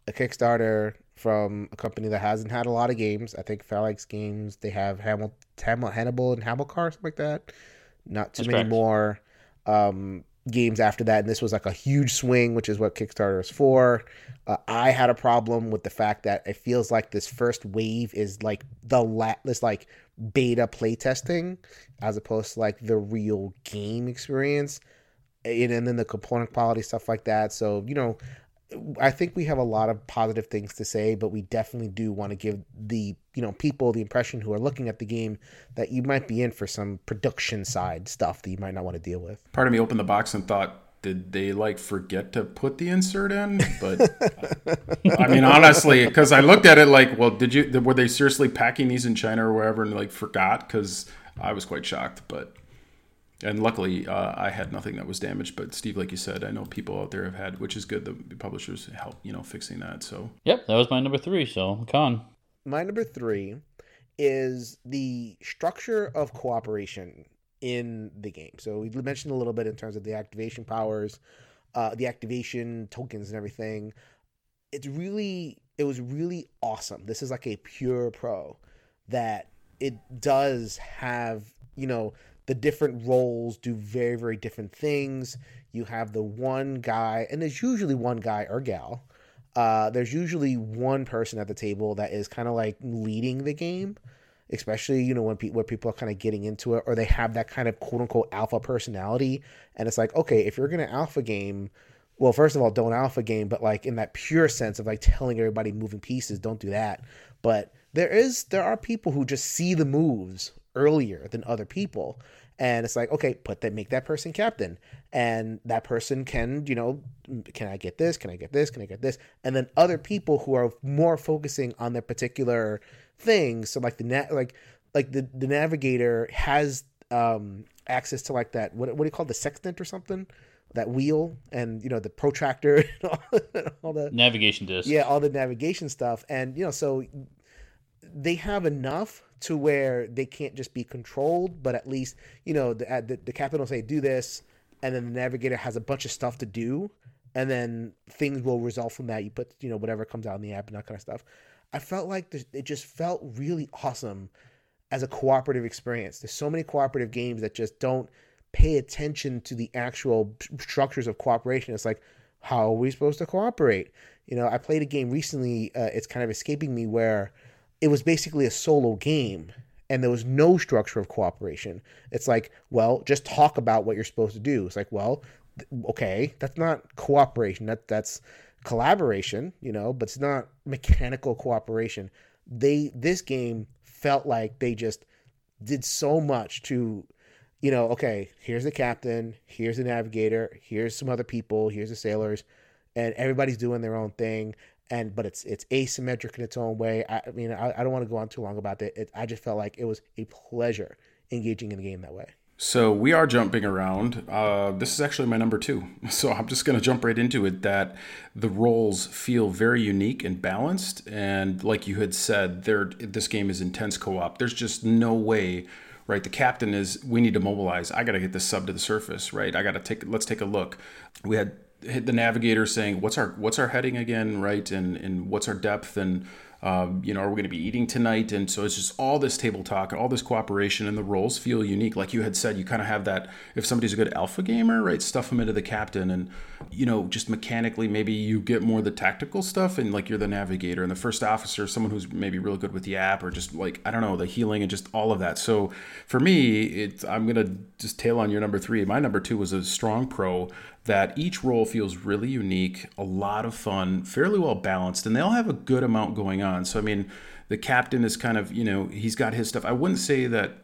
a Kickstarter from a company that hasn't had a lot of games. I think Phalanx Games they have Hamil, Hamil, Hannibal and Hamilcar something like that. Not too That's many correct. more. Um, games after that, and this was like a huge swing, which is what Kickstarter is for. Uh, I had a problem with the fact that it feels like this first wave is like the la- this like beta playtesting as opposed to like the real game experience, and, and then the component quality stuff like that. So you know, I think we have a lot of positive things to say, but we definitely do want to give the you know people the impression who are looking at the game that you might be in for some production side stuff that you might not want to deal with. Part of me opened the box and thought, did they like forget to put the insert in? But I mean, honestly, because I looked at it like, well, did you were they seriously packing these in China or wherever and like forgot? Because I was quite shocked, but and luckily uh, I had nothing that was damaged. But Steve, like you said, I know people out there have had, which is good. The publishers help, you know, fixing that. So yep, that was my number three. So con. My number three is the structure of cooperation in the game. So we mentioned a little bit in terms of the activation powers, uh, the activation tokens, and everything. It's really, it was really awesome. This is like a pure pro that it does have, you know, the different roles do very very different things. You have the one guy and there's usually one guy or gal uh, there's usually one person at the table that is kind of like leading the game especially you know when, pe- when people are kind of getting into it or they have that kind of quote unquote alpha personality and it's like okay if you're gonna alpha game well first of all don't alpha game but like in that pure sense of like telling everybody moving pieces don't do that. But there is there are people who just see the moves earlier than other people. And it's like okay put that make that person captain. And that person can you know can i get this? Can i get this? Can i get this? And then other people who are more focusing on their particular things so like the net like like the the navigator has um access to like that what, what do you call it, the sextant or something? That wheel and you know the protractor and all, all the navigation disc. Yeah all the navigation stuff. And you know so they have enough to where they can't just be controlled, but at least you know the the, the captain will say do this, and then the navigator has a bunch of stuff to do, and then things will result from that. You put you know whatever comes out in the app and that kind of stuff. I felt like it just felt really awesome as a cooperative experience. There's so many cooperative games that just don't pay attention to the actual structures of cooperation. It's like, how are we supposed to cooperate? You know, I played a game recently. Uh, it's kind of escaping me where it was basically a solo game and there was no structure of cooperation. It's like, well, just talk about what you're supposed to do. It's like, well, okay, that's not cooperation. That that's collaboration, you know, but it's not mechanical cooperation. they this game felt like they just did so much to you know okay here's the captain here's the navigator here's some other people here's the sailors and everybody's doing their own thing and but it's it's asymmetric in its own way i, I mean I, I, don't want to go on too long about it. i just felt like it was a pleasure engaging in the game that way so we are jumping around. Uh, this is actually my number two. So I'm just going to jump right into it. That the roles feel very unique and balanced, and like you had said, there this game is intense co-op. There's just no way, right? The captain is. We need to mobilize. I got to get this sub to the surface, right? I got to take. Let's take a look. We had hit the navigator saying, "What's our what's our heading again, right? And and what's our depth and um, you know, are we going to be eating tonight? And so it's just all this table talk, and all this cooperation, and the roles feel unique. Like you had said, you kind of have that. If somebody's a good alpha gamer, right, stuff them into the captain, and you know, just mechanically, maybe you get more the tactical stuff, and like you're the navigator, and the first officer, someone who's maybe really good with the app, or just like I don't know, the healing and just all of that. So for me, it's I'm gonna just tail on your number three. My number two was a strong pro that each role feels really unique, a lot of fun, fairly well balanced, and they all have a good amount going on. So, I mean, the captain is kind of, you know, he's got his stuff. I wouldn't say that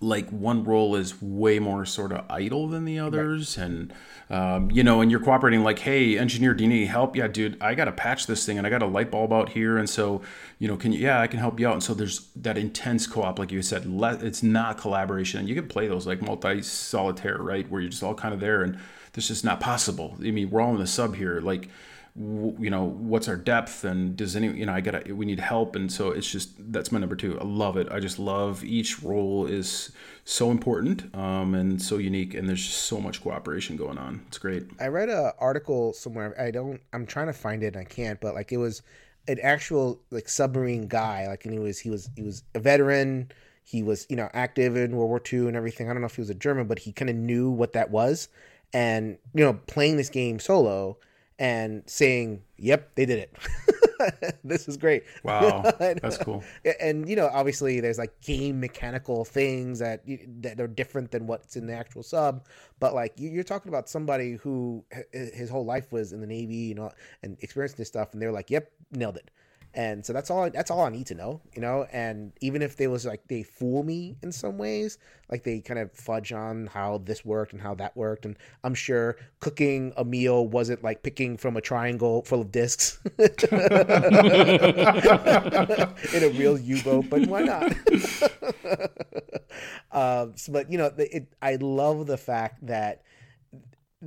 like one role is way more sort of idle than the others right. and um, you know and you're cooperating like hey engineer do you need help yeah dude i gotta patch this thing and i got a light bulb out here and so you know can you yeah i can help you out and so there's that intense co-op like you said it's not collaboration and you can play those like multi solitaire right where you're just all kind of there and this is not possible. I mean, we're all in the sub here. Like, you know, what's our depth and does any, you know, I gotta, we need help. And so it's just, that's my number two. I love it. I just love each role is so important um, and so unique. And there's just so much cooperation going on. It's great. I read an article somewhere. I don't, I'm trying to find it and I can't, but like it was an actual like submarine guy. Like, and he was, he was, he was a veteran. He was, you know, active in World War II and everything. I don't know if he was a German, but he kind of knew what that was and you know playing this game solo and saying, "Yep, they did it. this is great." Wow, that's cool. And you know, obviously, there's like game mechanical things that that are different than what's in the actual sub. But like, you're talking about somebody who his whole life was in the Navy, you know, and experiencing this stuff, and they're like, "Yep, nailed it." And so that's all that's all i need to know you know? And even if they was like they fool me in some ways like they kind of fudge on how this worked and how that worked. And i'm sure cooking a meal wasn't like picking from a triangle full of discs in a real u-boat but why not? Um, so, but you know it, i love the fact that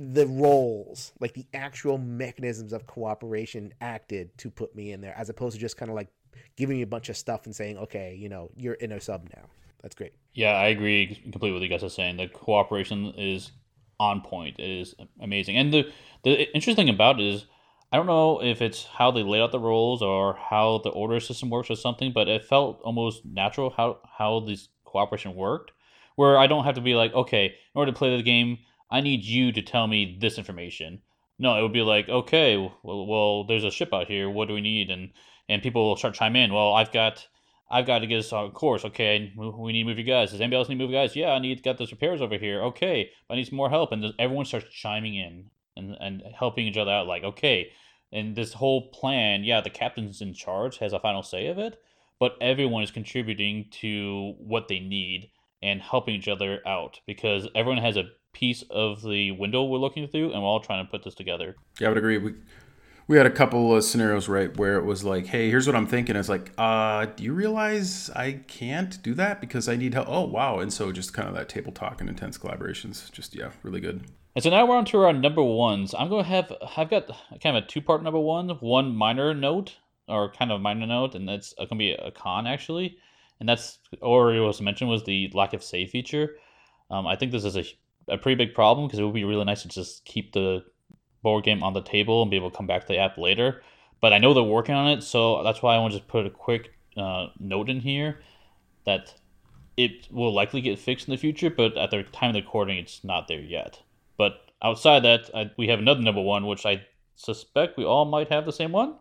the roles, like the actual mechanisms of cooperation acted to put me in there, as opposed to just kind of like giving me a bunch of stuff and saying, okay, you know, you're in a sub now. That's great. Yeah, I agree completely with you guys are saying. The cooperation is on point. It is amazing. And the the interesting about it is I don't know if it's how they laid out the roles or how the order system works or something, but it felt almost natural how how this cooperation worked. Where I don't have to be like, okay, in order to play the game, I need you to tell me this information. No, it would be like, okay, well, well there's a ship out here. What do we need? And and people will start chime in. Well, I've got I've got to get us on course. Okay, we need to move you guys. Does anybody else need to move guys? Yeah, I need got those repairs over here. Okay, I need some more help. And everyone starts chiming in and and helping each other out. Like, okay, and this whole plan, yeah, the captain's in charge, has a final say of it, but everyone is contributing to what they need and helping each other out because everyone has a piece of the window we're looking through, and we're all trying to put this together. Yeah, I would agree. We we had a couple of scenarios right where it was like, "Hey, here's what I'm thinking." It's like, "Uh, do you realize I can't do that because I need help?" Oh, wow! And so just kind of that table talk and intense collaborations. Just yeah, really good. And so now we're on to our number ones. I'm going to have I've got kind of a two part number one, one minor note or kind of minor note, and that's going to be a con actually. And that's or it was mentioned was the lack of save feature. Um, I think this is a a pretty big problem because it would be really nice to just keep the board game on the table and be able to come back to the app later. But I know they're working on it, so that's why I want to just put a quick uh, note in here that it will likely get fixed in the future, but at the time of the recording, it's not there yet. But outside that, I, we have another number one, which I suspect we all might have the same one.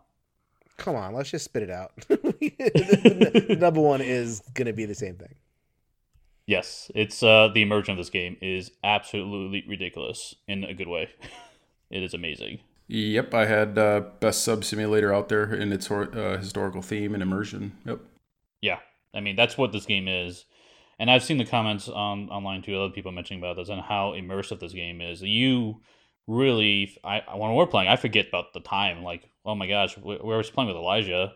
Come on, let's just spit it out. the number one is going to be the same thing. Yes, it's uh, the immersion of this game is absolutely ridiculous in a good way. it is amazing. Yep, I had uh, best sub simulator out there in its uh, historical theme and immersion. Yep. Yeah, I mean that's what this game is, and I've seen the comments on online too. Other people mentioning about this and how immersive this game is. You really, I when we're playing, I forget about the time. Like, oh my gosh, we, we were playing with Elijah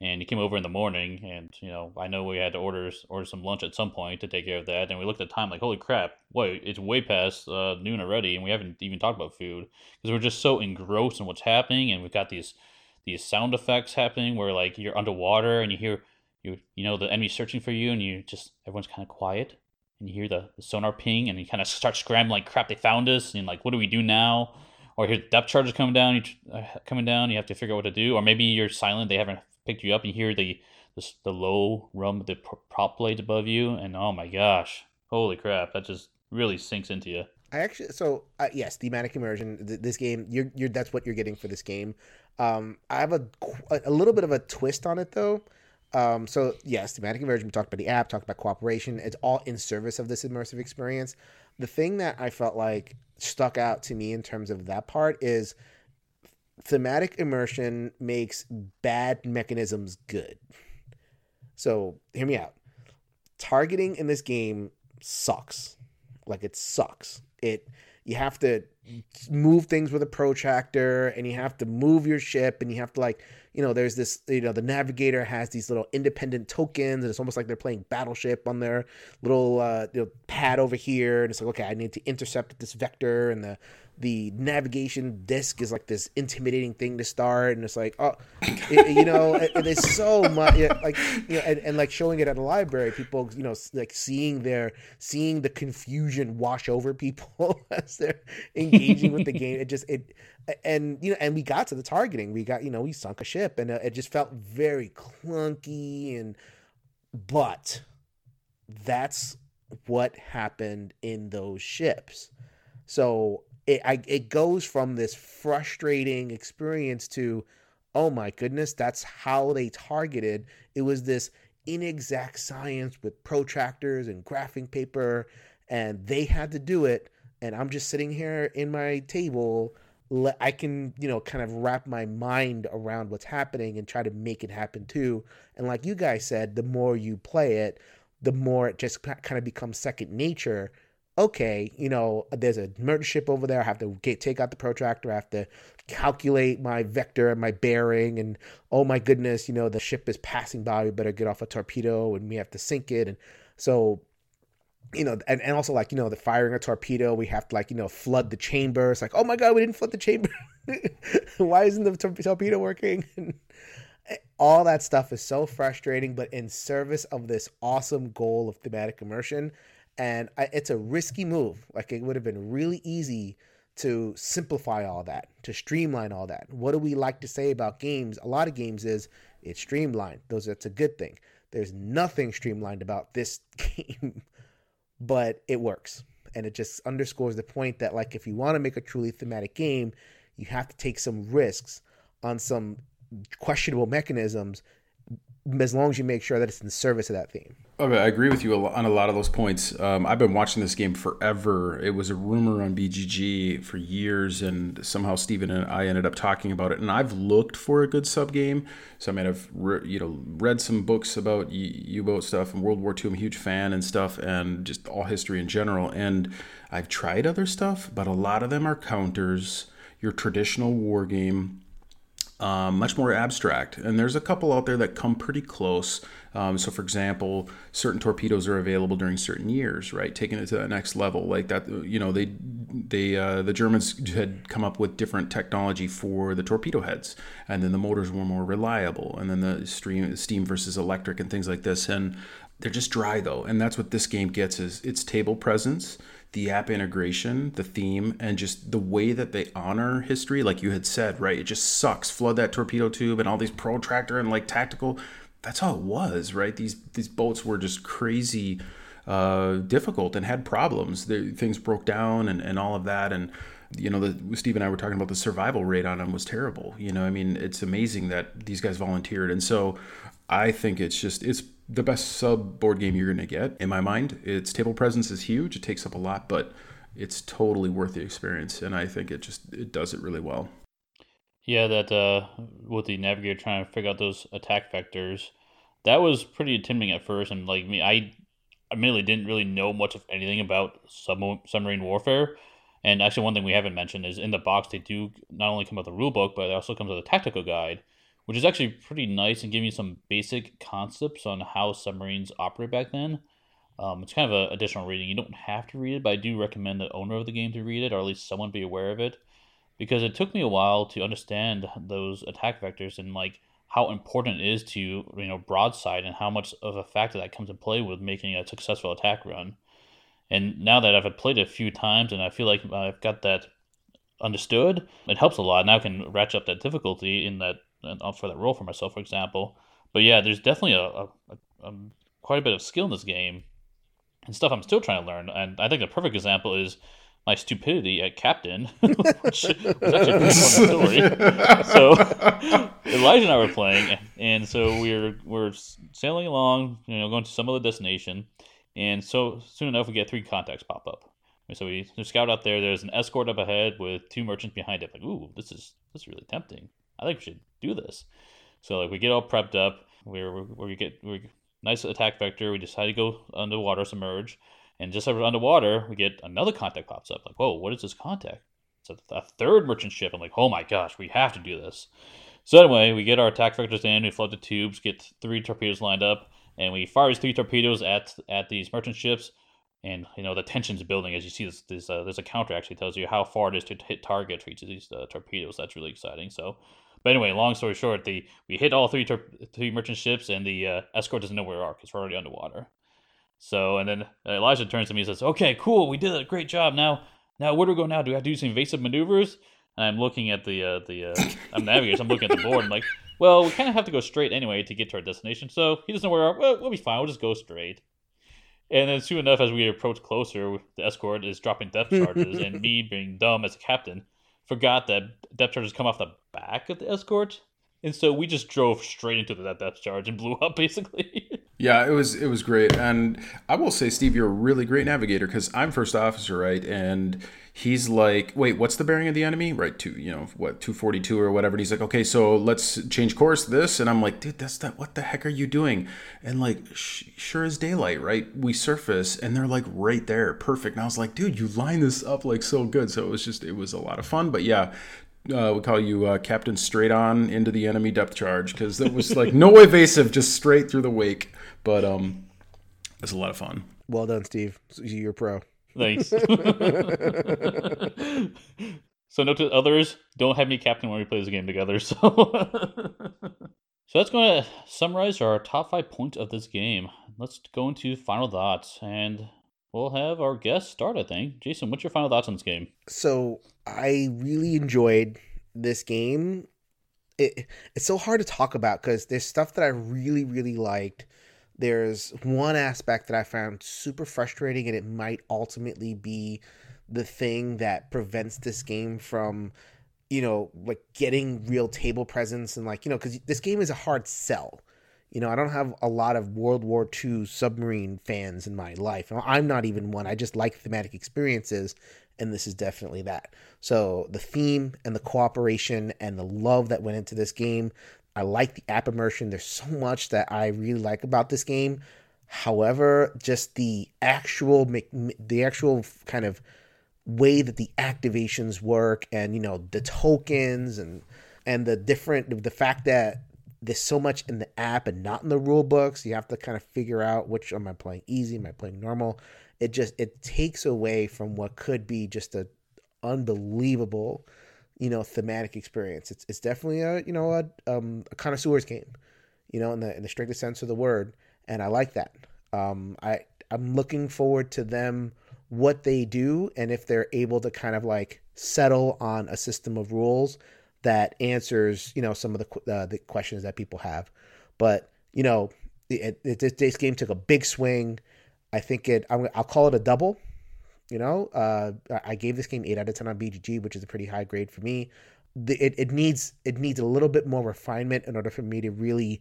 and he came over in the morning and you know i know we had to order order some lunch at some point to take care of that and we looked at the time like holy crap wait it's way past uh, noon already and we haven't even talked about food because we're just so engrossed in what's happening and we've got these these sound effects happening where like you're underwater and you hear you you know the enemy searching for you and you just everyone's kind of quiet and you hear the, the sonar ping and you kind of start scrambling like crap they found us and like what do we do now or hear depth charges coming down, you, uh, coming down. You have to figure out what to do, or maybe you're silent. They haven't picked you up and you hear the the, the low rum of the prop blades above you and oh my gosh holy crap that just really sinks into you I actually so uh, yes, thematic immersion. Th- this game, you're you're that's what you're getting for this game. Um, I have a a little bit of a twist on it though. Um, so yes, thematic immersion. We talked about the app, talked about cooperation. It's all in service of this immersive experience. The thing that I felt like stuck out to me in terms of that part is thematic immersion makes bad mechanisms good. So, hear me out. Targeting in this game sucks. Like it sucks. It you have to move things with a protractor and you have to move your ship and you have to like you know there's this you know the navigator has these little independent tokens and it's almost like they're playing battleship on their little uh, you know, pad over here and it's like okay i need to intercept this vector and the the navigation disc is like this intimidating thing to start and it's like oh it, you know it, it's so much like you know and, and like showing it at a library people you know like seeing their seeing the confusion wash over people as they're engaging with the game. It just it and you know and we got to the targeting. We got you know we sunk a ship and uh, it just felt very clunky and but that's what happened in those ships. So it I, it goes from this frustrating experience to oh my goodness that's how they targeted. It was this inexact science with protractors and graphing paper and they had to do it and i'm just sitting here in my table i can you know kind of wrap my mind around what's happening and try to make it happen too. And like you guys said the more you play it the more it just kind of becomes second nature okay, you know, there's a murder ship over there. I have to get, take out the protractor. I have to calculate my vector and my bearing. And oh my goodness, you know, the ship is passing by. We better get off a torpedo and we have to sink it. And so, you know, and, and also like, you know, the firing a torpedo, we have to like, you know, flood the chamber. It's like, oh my God, we didn't flood the chamber. Why isn't the tor- torpedo working? all that stuff is so frustrating, but in service of this awesome goal of thematic immersion, and I, it's a risky move. Like it would have been really easy to simplify all that, to streamline all that. What do we like to say about games? A lot of games is it's streamlined. Those that's a good thing. There's nothing streamlined about this game, but it works. And it just underscores the point that like if you want to make a truly thematic game, you have to take some risks on some questionable mechanisms as long as you make sure that it's in service of that theme. Okay, I agree with you on a lot of those points. Um, I've been watching this game forever. It was a rumor on BGG for years, and somehow Steven and I ended up talking about it. And I've looked for a good sub game. So I mean, I've re- you know read some books about U-boat stuff and World War II. I'm a huge fan and stuff, and just all history in general. And I've tried other stuff, but a lot of them are counters. Your traditional war game um, much more abstract. And there's a couple out there that come pretty close. Um, so, for example, certain torpedoes are available during certain years, right? Taking it to the next level, like that. You know, they they uh, the Germans had come up with different technology for the torpedo heads, and then the motors were more reliable, and then the stream steam versus electric and things like this. And they're just dry though, and that's what this game gets is its table presence the app integration, the theme, and just the way that they honor history, like you had said, right? It just sucks. Flood that torpedo tube and all these protractor and like tactical. That's how it was, right? These these boats were just crazy uh, difficult and had problems. The, things broke down and, and all of that. And you know, the, Steve and I were talking about the survival rate on them was terrible. You know, I mean, it's amazing that these guys volunteered. And so I think it's just it's the best sub board game you're going to get in my mind. Its table presence is huge. It takes up a lot, but it's totally worth the experience and I think it just it does it really well. Yeah, that uh, with the navigator trying to figure out those attack vectors, that was pretty intimidating at first. And like me, I admittedly didn't really know much of anything about sub- submarine warfare. And actually, one thing we haven't mentioned is in the box they do not only come with a rule book, but it also comes with a tactical guide, which is actually pretty nice and giving you some basic concepts on how submarines operate back then. Um, it's kind of an additional reading. You don't have to read it, but I do recommend the owner of the game to read it, or at least someone be aware of it, because it took me a while to understand those attack vectors and like how important it is to you know broadside and how much of a factor that comes in play with making a successful attack run. And now that I've played it a few times and I feel like I've got that understood, it helps a lot. Now I can ratchet up that difficulty in that for that role for myself, for example. But yeah, there's definitely a, a, a, quite a bit of skill in this game and stuff I'm still trying to learn. And I think a perfect example is my stupidity at captain, which was actually a pretty funny story. So Elijah and I were playing, and so we are we're sailing along, you know, going to some other destination, and so soon enough we get three contacts pop up. And so we, we scout out there. There's an escort up ahead with two merchants behind it. Like, ooh, this is this is really tempting. I think we should do this. So like we get all prepped up. We're, we we get we nice attack vector. We decide to go underwater, submerge, and just we're underwater, we get another contact pops up. Like, whoa, what is this contact? It's a, a third merchant ship. I'm like, oh my gosh, we have to do this. So anyway, we get our attack vectors in, we flood the tubes, get three torpedoes lined up, and we fire these three torpedoes at at these merchant ships. And you know the tension's building as you see this. this uh, there's a counter actually tells you how far it is to hit target for each of these uh, torpedoes. That's really exciting. So but anyway, long story short, the we hit all three tor- three merchant ships, and the uh, escort doesn't know where we are because we're already underwater. So, and then Elijah turns to me and says, "Okay, cool, we did a great job. Now, now where do we go now? Do we have to do some evasive maneuvers?" And I'm looking at the uh, the uh, I'm navigator. So I'm looking at the board. I'm like, "Well, we kind of have to go straight anyway to get to our destination. So he doesn't know where we are. Well, we'll be fine. We'll just go straight." And then soon enough, as we approach closer, the escort is dropping depth charges, and me being dumb as a captain forgot that depth charges come off the back of the escort. And so we just drove straight into that depth charge and blew up basically. yeah, it was it was great. And I will say, Steve, you're a really great navigator because I'm first officer, right? And he's like, wait, what's the bearing of the enemy? Right, to you know what, 242 or whatever. And he's like, okay, so let's change course. This, and I'm like, dude, that's that. What the heck are you doing? And like, sh- sure as daylight, right? We surface, and they're like right there, perfect. And I was like, dude, you line this up like so good. So it was just, it was a lot of fun. But yeah, uh, we call you uh, Captain Straight On into the enemy depth charge because that was like no evasive, just straight through the wake. But um, it was a lot of fun. Well done, Steve. You're pro. Thanks. so note to others, don't have me captain when we play this game together. So, so that's going to summarize our top five points of this game. Let's go into final thoughts, and we'll have our guest start. I think, Jason, what's your final thoughts on this game? So I really enjoyed this game. It, it's so hard to talk about because there's stuff that I really, really liked there's one aspect that I found super frustrating, and it might ultimately be the thing that prevents this game from, you know, like getting real table presence and like, you know, because this game is a hard sell. You know, I don't have a lot of World War II submarine fans in my life. I'm not even one. I just like thematic experiences, and this is definitely that. So the theme and the cooperation and the love that went into this game, I like the app immersion. There's so much that I really like about this game. However, just the actual the actual kind of way that the activations work and you know the tokens and and the different the fact that there's so much in the app and not in the rule books you have to kind of figure out which am i playing easy am i playing normal it just it takes away from what could be just a unbelievable you know thematic experience. It's it's definitely a you know a um a connoisseur's game, you know in the in the strictest sense of the word, and I like that. Um, I I'm looking forward to them what they do and if they're able to kind of like settle on a system of rules that answers you know some of the uh, the questions that people have. But you know, it, it, this game took a big swing. I think it. i will call it a double you know, uh, I gave this game eight out of ten on BGG, which is a pretty high grade for me. The, it, it needs it needs a little bit more refinement in order for me to really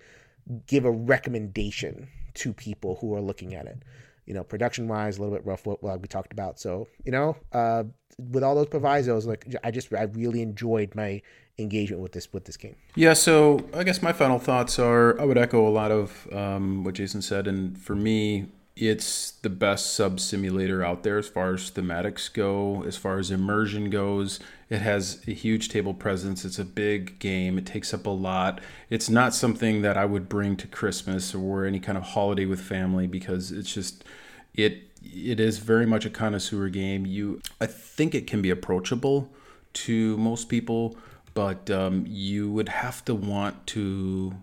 give a recommendation to people who are looking at it. You know, production wise, a little bit rough, what, what we talked about. So, you know, uh, with all those provisos, like I just I really enjoyed my engagement with this with this game. Yeah, so I guess my final thoughts are I would echo a lot of um, what Jason said, and for me, it's the best sub simulator out there as far as thematics go, as far as immersion goes. It has a huge table presence. It's a big game. It takes up a lot. It's not something that I would bring to Christmas or any kind of holiday with family because it's just it it is very much a connoisseur game. You I think it can be approachable to most people, but um, you would have to want to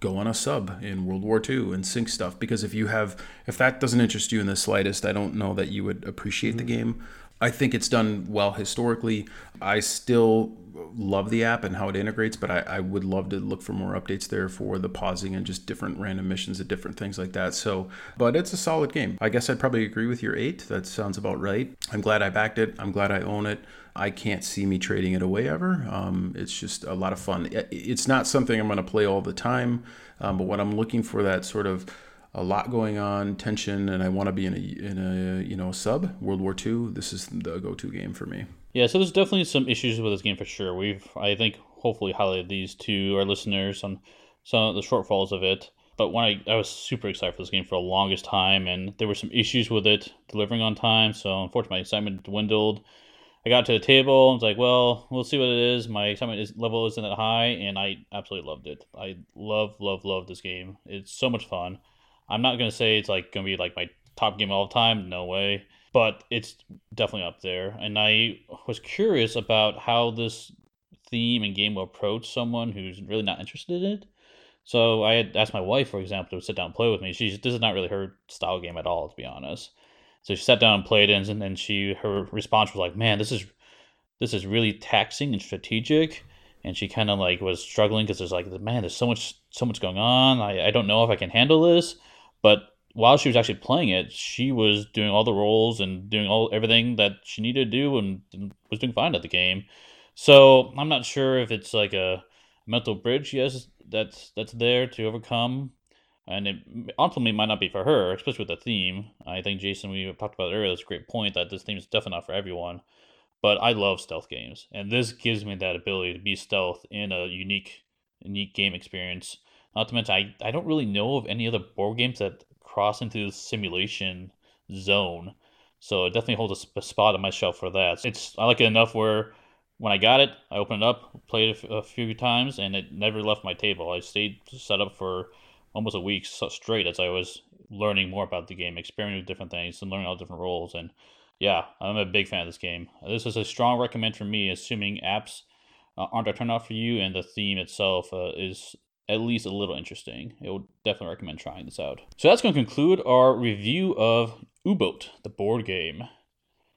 go on a sub in World War II and sink stuff because if you have if that doesn't interest you in the slightest, I don't know that you would appreciate mm-hmm. the game. I think it's done well historically. I still love the app and how it integrates, but I, I, would love to look for more updates there for the pausing and just different random missions and different things like that. So, but it's a solid game. I guess I'd probably agree with your eight. That sounds about right. I'm glad I backed it. I'm glad I own it. I can't see me trading it away ever. Um, it's just a lot of fun. It's not something I'm going to play all the time, um, but when I'm looking for that sort of a lot going on, tension, and I want to be in a in a you know sub World War II. This is the go-to game for me. Yeah, so there's definitely some issues with this game for sure. We've I think hopefully highlighted these to our listeners on some of the shortfalls of it. But when I, I was super excited for this game for the longest time, and there were some issues with it delivering on time. So unfortunately, my excitement dwindled. I got to the table. I was like, well, we'll see what it is. My excitement is, level isn't that high, and I absolutely loved it. I love, love, love this game. It's so much fun. I'm not gonna say it's like gonna be like my top game all the time. No way. But it's definitely up there. And I was curious about how this theme and game will approach someone who's really not interested in it. So I had asked my wife, for example, to sit down and play with me. She's this is not really her style game at all, to be honest. So she sat down and played it, and then she her response was like, "Man, this is this is really taxing and strategic." And she kind of like was struggling because there's like, man, there's so much so much going on. I, I don't know if I can handle this. But while she was actually playing it, she was doing all the roles and doing all everything that she needed to do and, and was doing fine at the game. So I'm not sure if it's like a mental bridge, yes, that's that's there to overcome, and it ultimately might not be for her, especially with the theme. I think Jason, we talked about earlier, that's a great point that this theme is definitely not for everyone. But I love stealth games, and this gives me that ability to be stealth in a unique, unique game experience not to mention, I, I don't really know of any other board games that cross into the simulation zone. So it definitely holds a, spot on my shelf for that. It's I like it enough where when I got it, I opened it up, played it a few times, and it never left my table. I stayed set up for almost a week straight as I was learning more about the game, experimenting with different things, and learning all different roles. And yeah, I'm a big fan of this game. This is a strong recommend for me, assuming apps uh, aren't a turnoff for you and the theme itself uh, is at least a little interesting. I would definitely recommend trying this out. So that's going to conclude our review of U-Boat, the board game.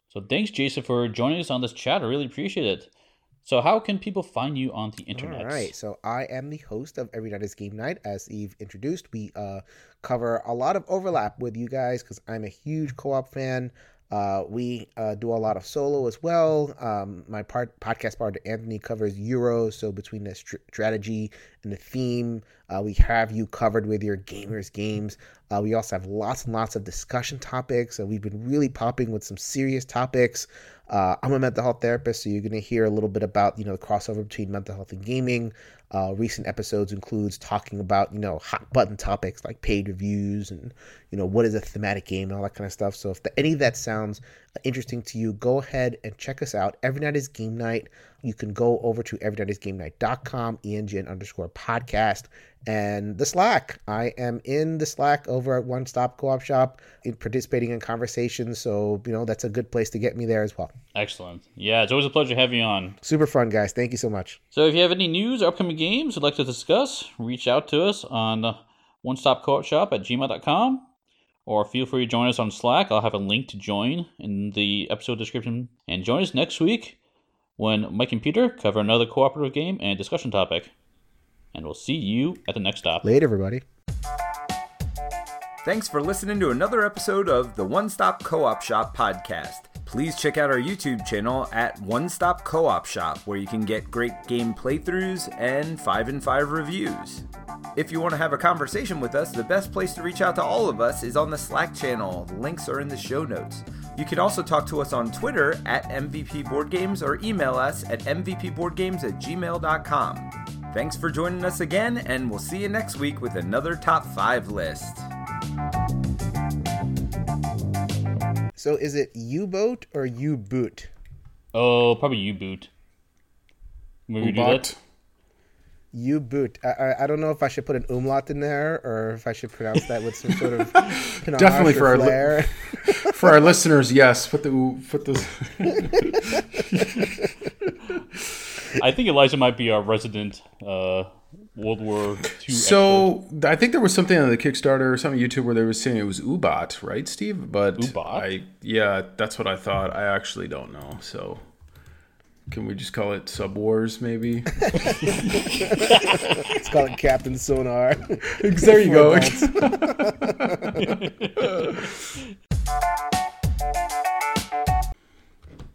So thanks, Jason, for joining us on this chat. I really appreciate it. So how can people find you on the internet? All right. So I am the host of Every Night is Game Night. As Eve introduced, we uh, cover a lot of overlap with you guys because I'm a huge co-op fan. Uh, we uh, do a lot of solo as well. Um, my part, podcast partner Anthony covers Euro, so between the st- strategy and the theme, uh, we have you covered with your gamers games. Uh, we also have lots and lots of discussion topics. And we've been really popping with some serious topics. Uh, I'm a mental health therapist, so you're going to hear a little bit about you know the crossover between mental health and gaming. Uh, recent episodes includes talking about you know hot button topics like paid reviews and you know what is a thematic game and all that kind of stuff. So if the, any of that sounds interesting to you, go ahead and check us out. Every night is game night. You can go over to everynightisgamenight.com, ENGN underscore podcast, and the Slack. I am in the Slack over at One Stop Co op Shop, participating in conversations. So, you know, that's a good place to get me there as well. Excellent. Yeah, it's always a pleasure having you on. Super fun, guys. Thank you so much. So, if you have any news or upcoming games you'd like to discuss, reach out to us on One Stop Co op Shop at gmail.com or feel free to join us on Slack. I'll have a link to join in the episode description. And join us next week when Mike and Peter cover another cooperative game and discussion topic. And we'll see you at the next stop. Later, everybody. Thanks for listening to another episode of the One Stop Co op Shop podcast. Please check out our YouTube channel at One Stop Co op Shop, where you can get great game playthroughs and 5 and 5 reviews. If you want to have a conversation with us, the best place to reach out to all of us is on the Slack channel. The links are in the show notes. You can also talk to us on Twitter at MVP Board Games or email us at mvpboardgames at gmail.com. Thanks for joining us again, and we'll see you next week with another top five list. So is it U boat or U boot? Oh, probably U boot. Maybe do that. U boot. I, I I don't know if I should put an umlaut in there or if I should pronounce that with some sort of Definitely or for our li- For our listeners, yes, put the put the. I think Elijah might be our resident uh, World War II. So I think there was something on the Kickstarter or something YouTube where they were saying it was Ubot, right, Steve? But Ubot? I yeah, that's what I thought. I actually don't know. So can we just call it Sub Wars, maybe? Let's call it Captain Sonar. there you go.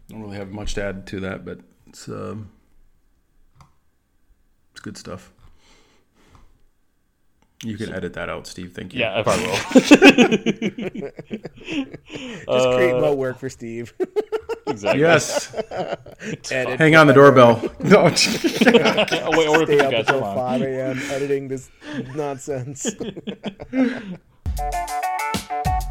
don't really have much to add to that, but it's um, it's good stuff. You can edit that out, Steve. Thank you. Yeah, if I will. Just create uh, more work for Steve. exactly. Yes. Edit. Hang on the doorbell. No. oh, wait, order Stay up until 5 a.m. editing this nonsense.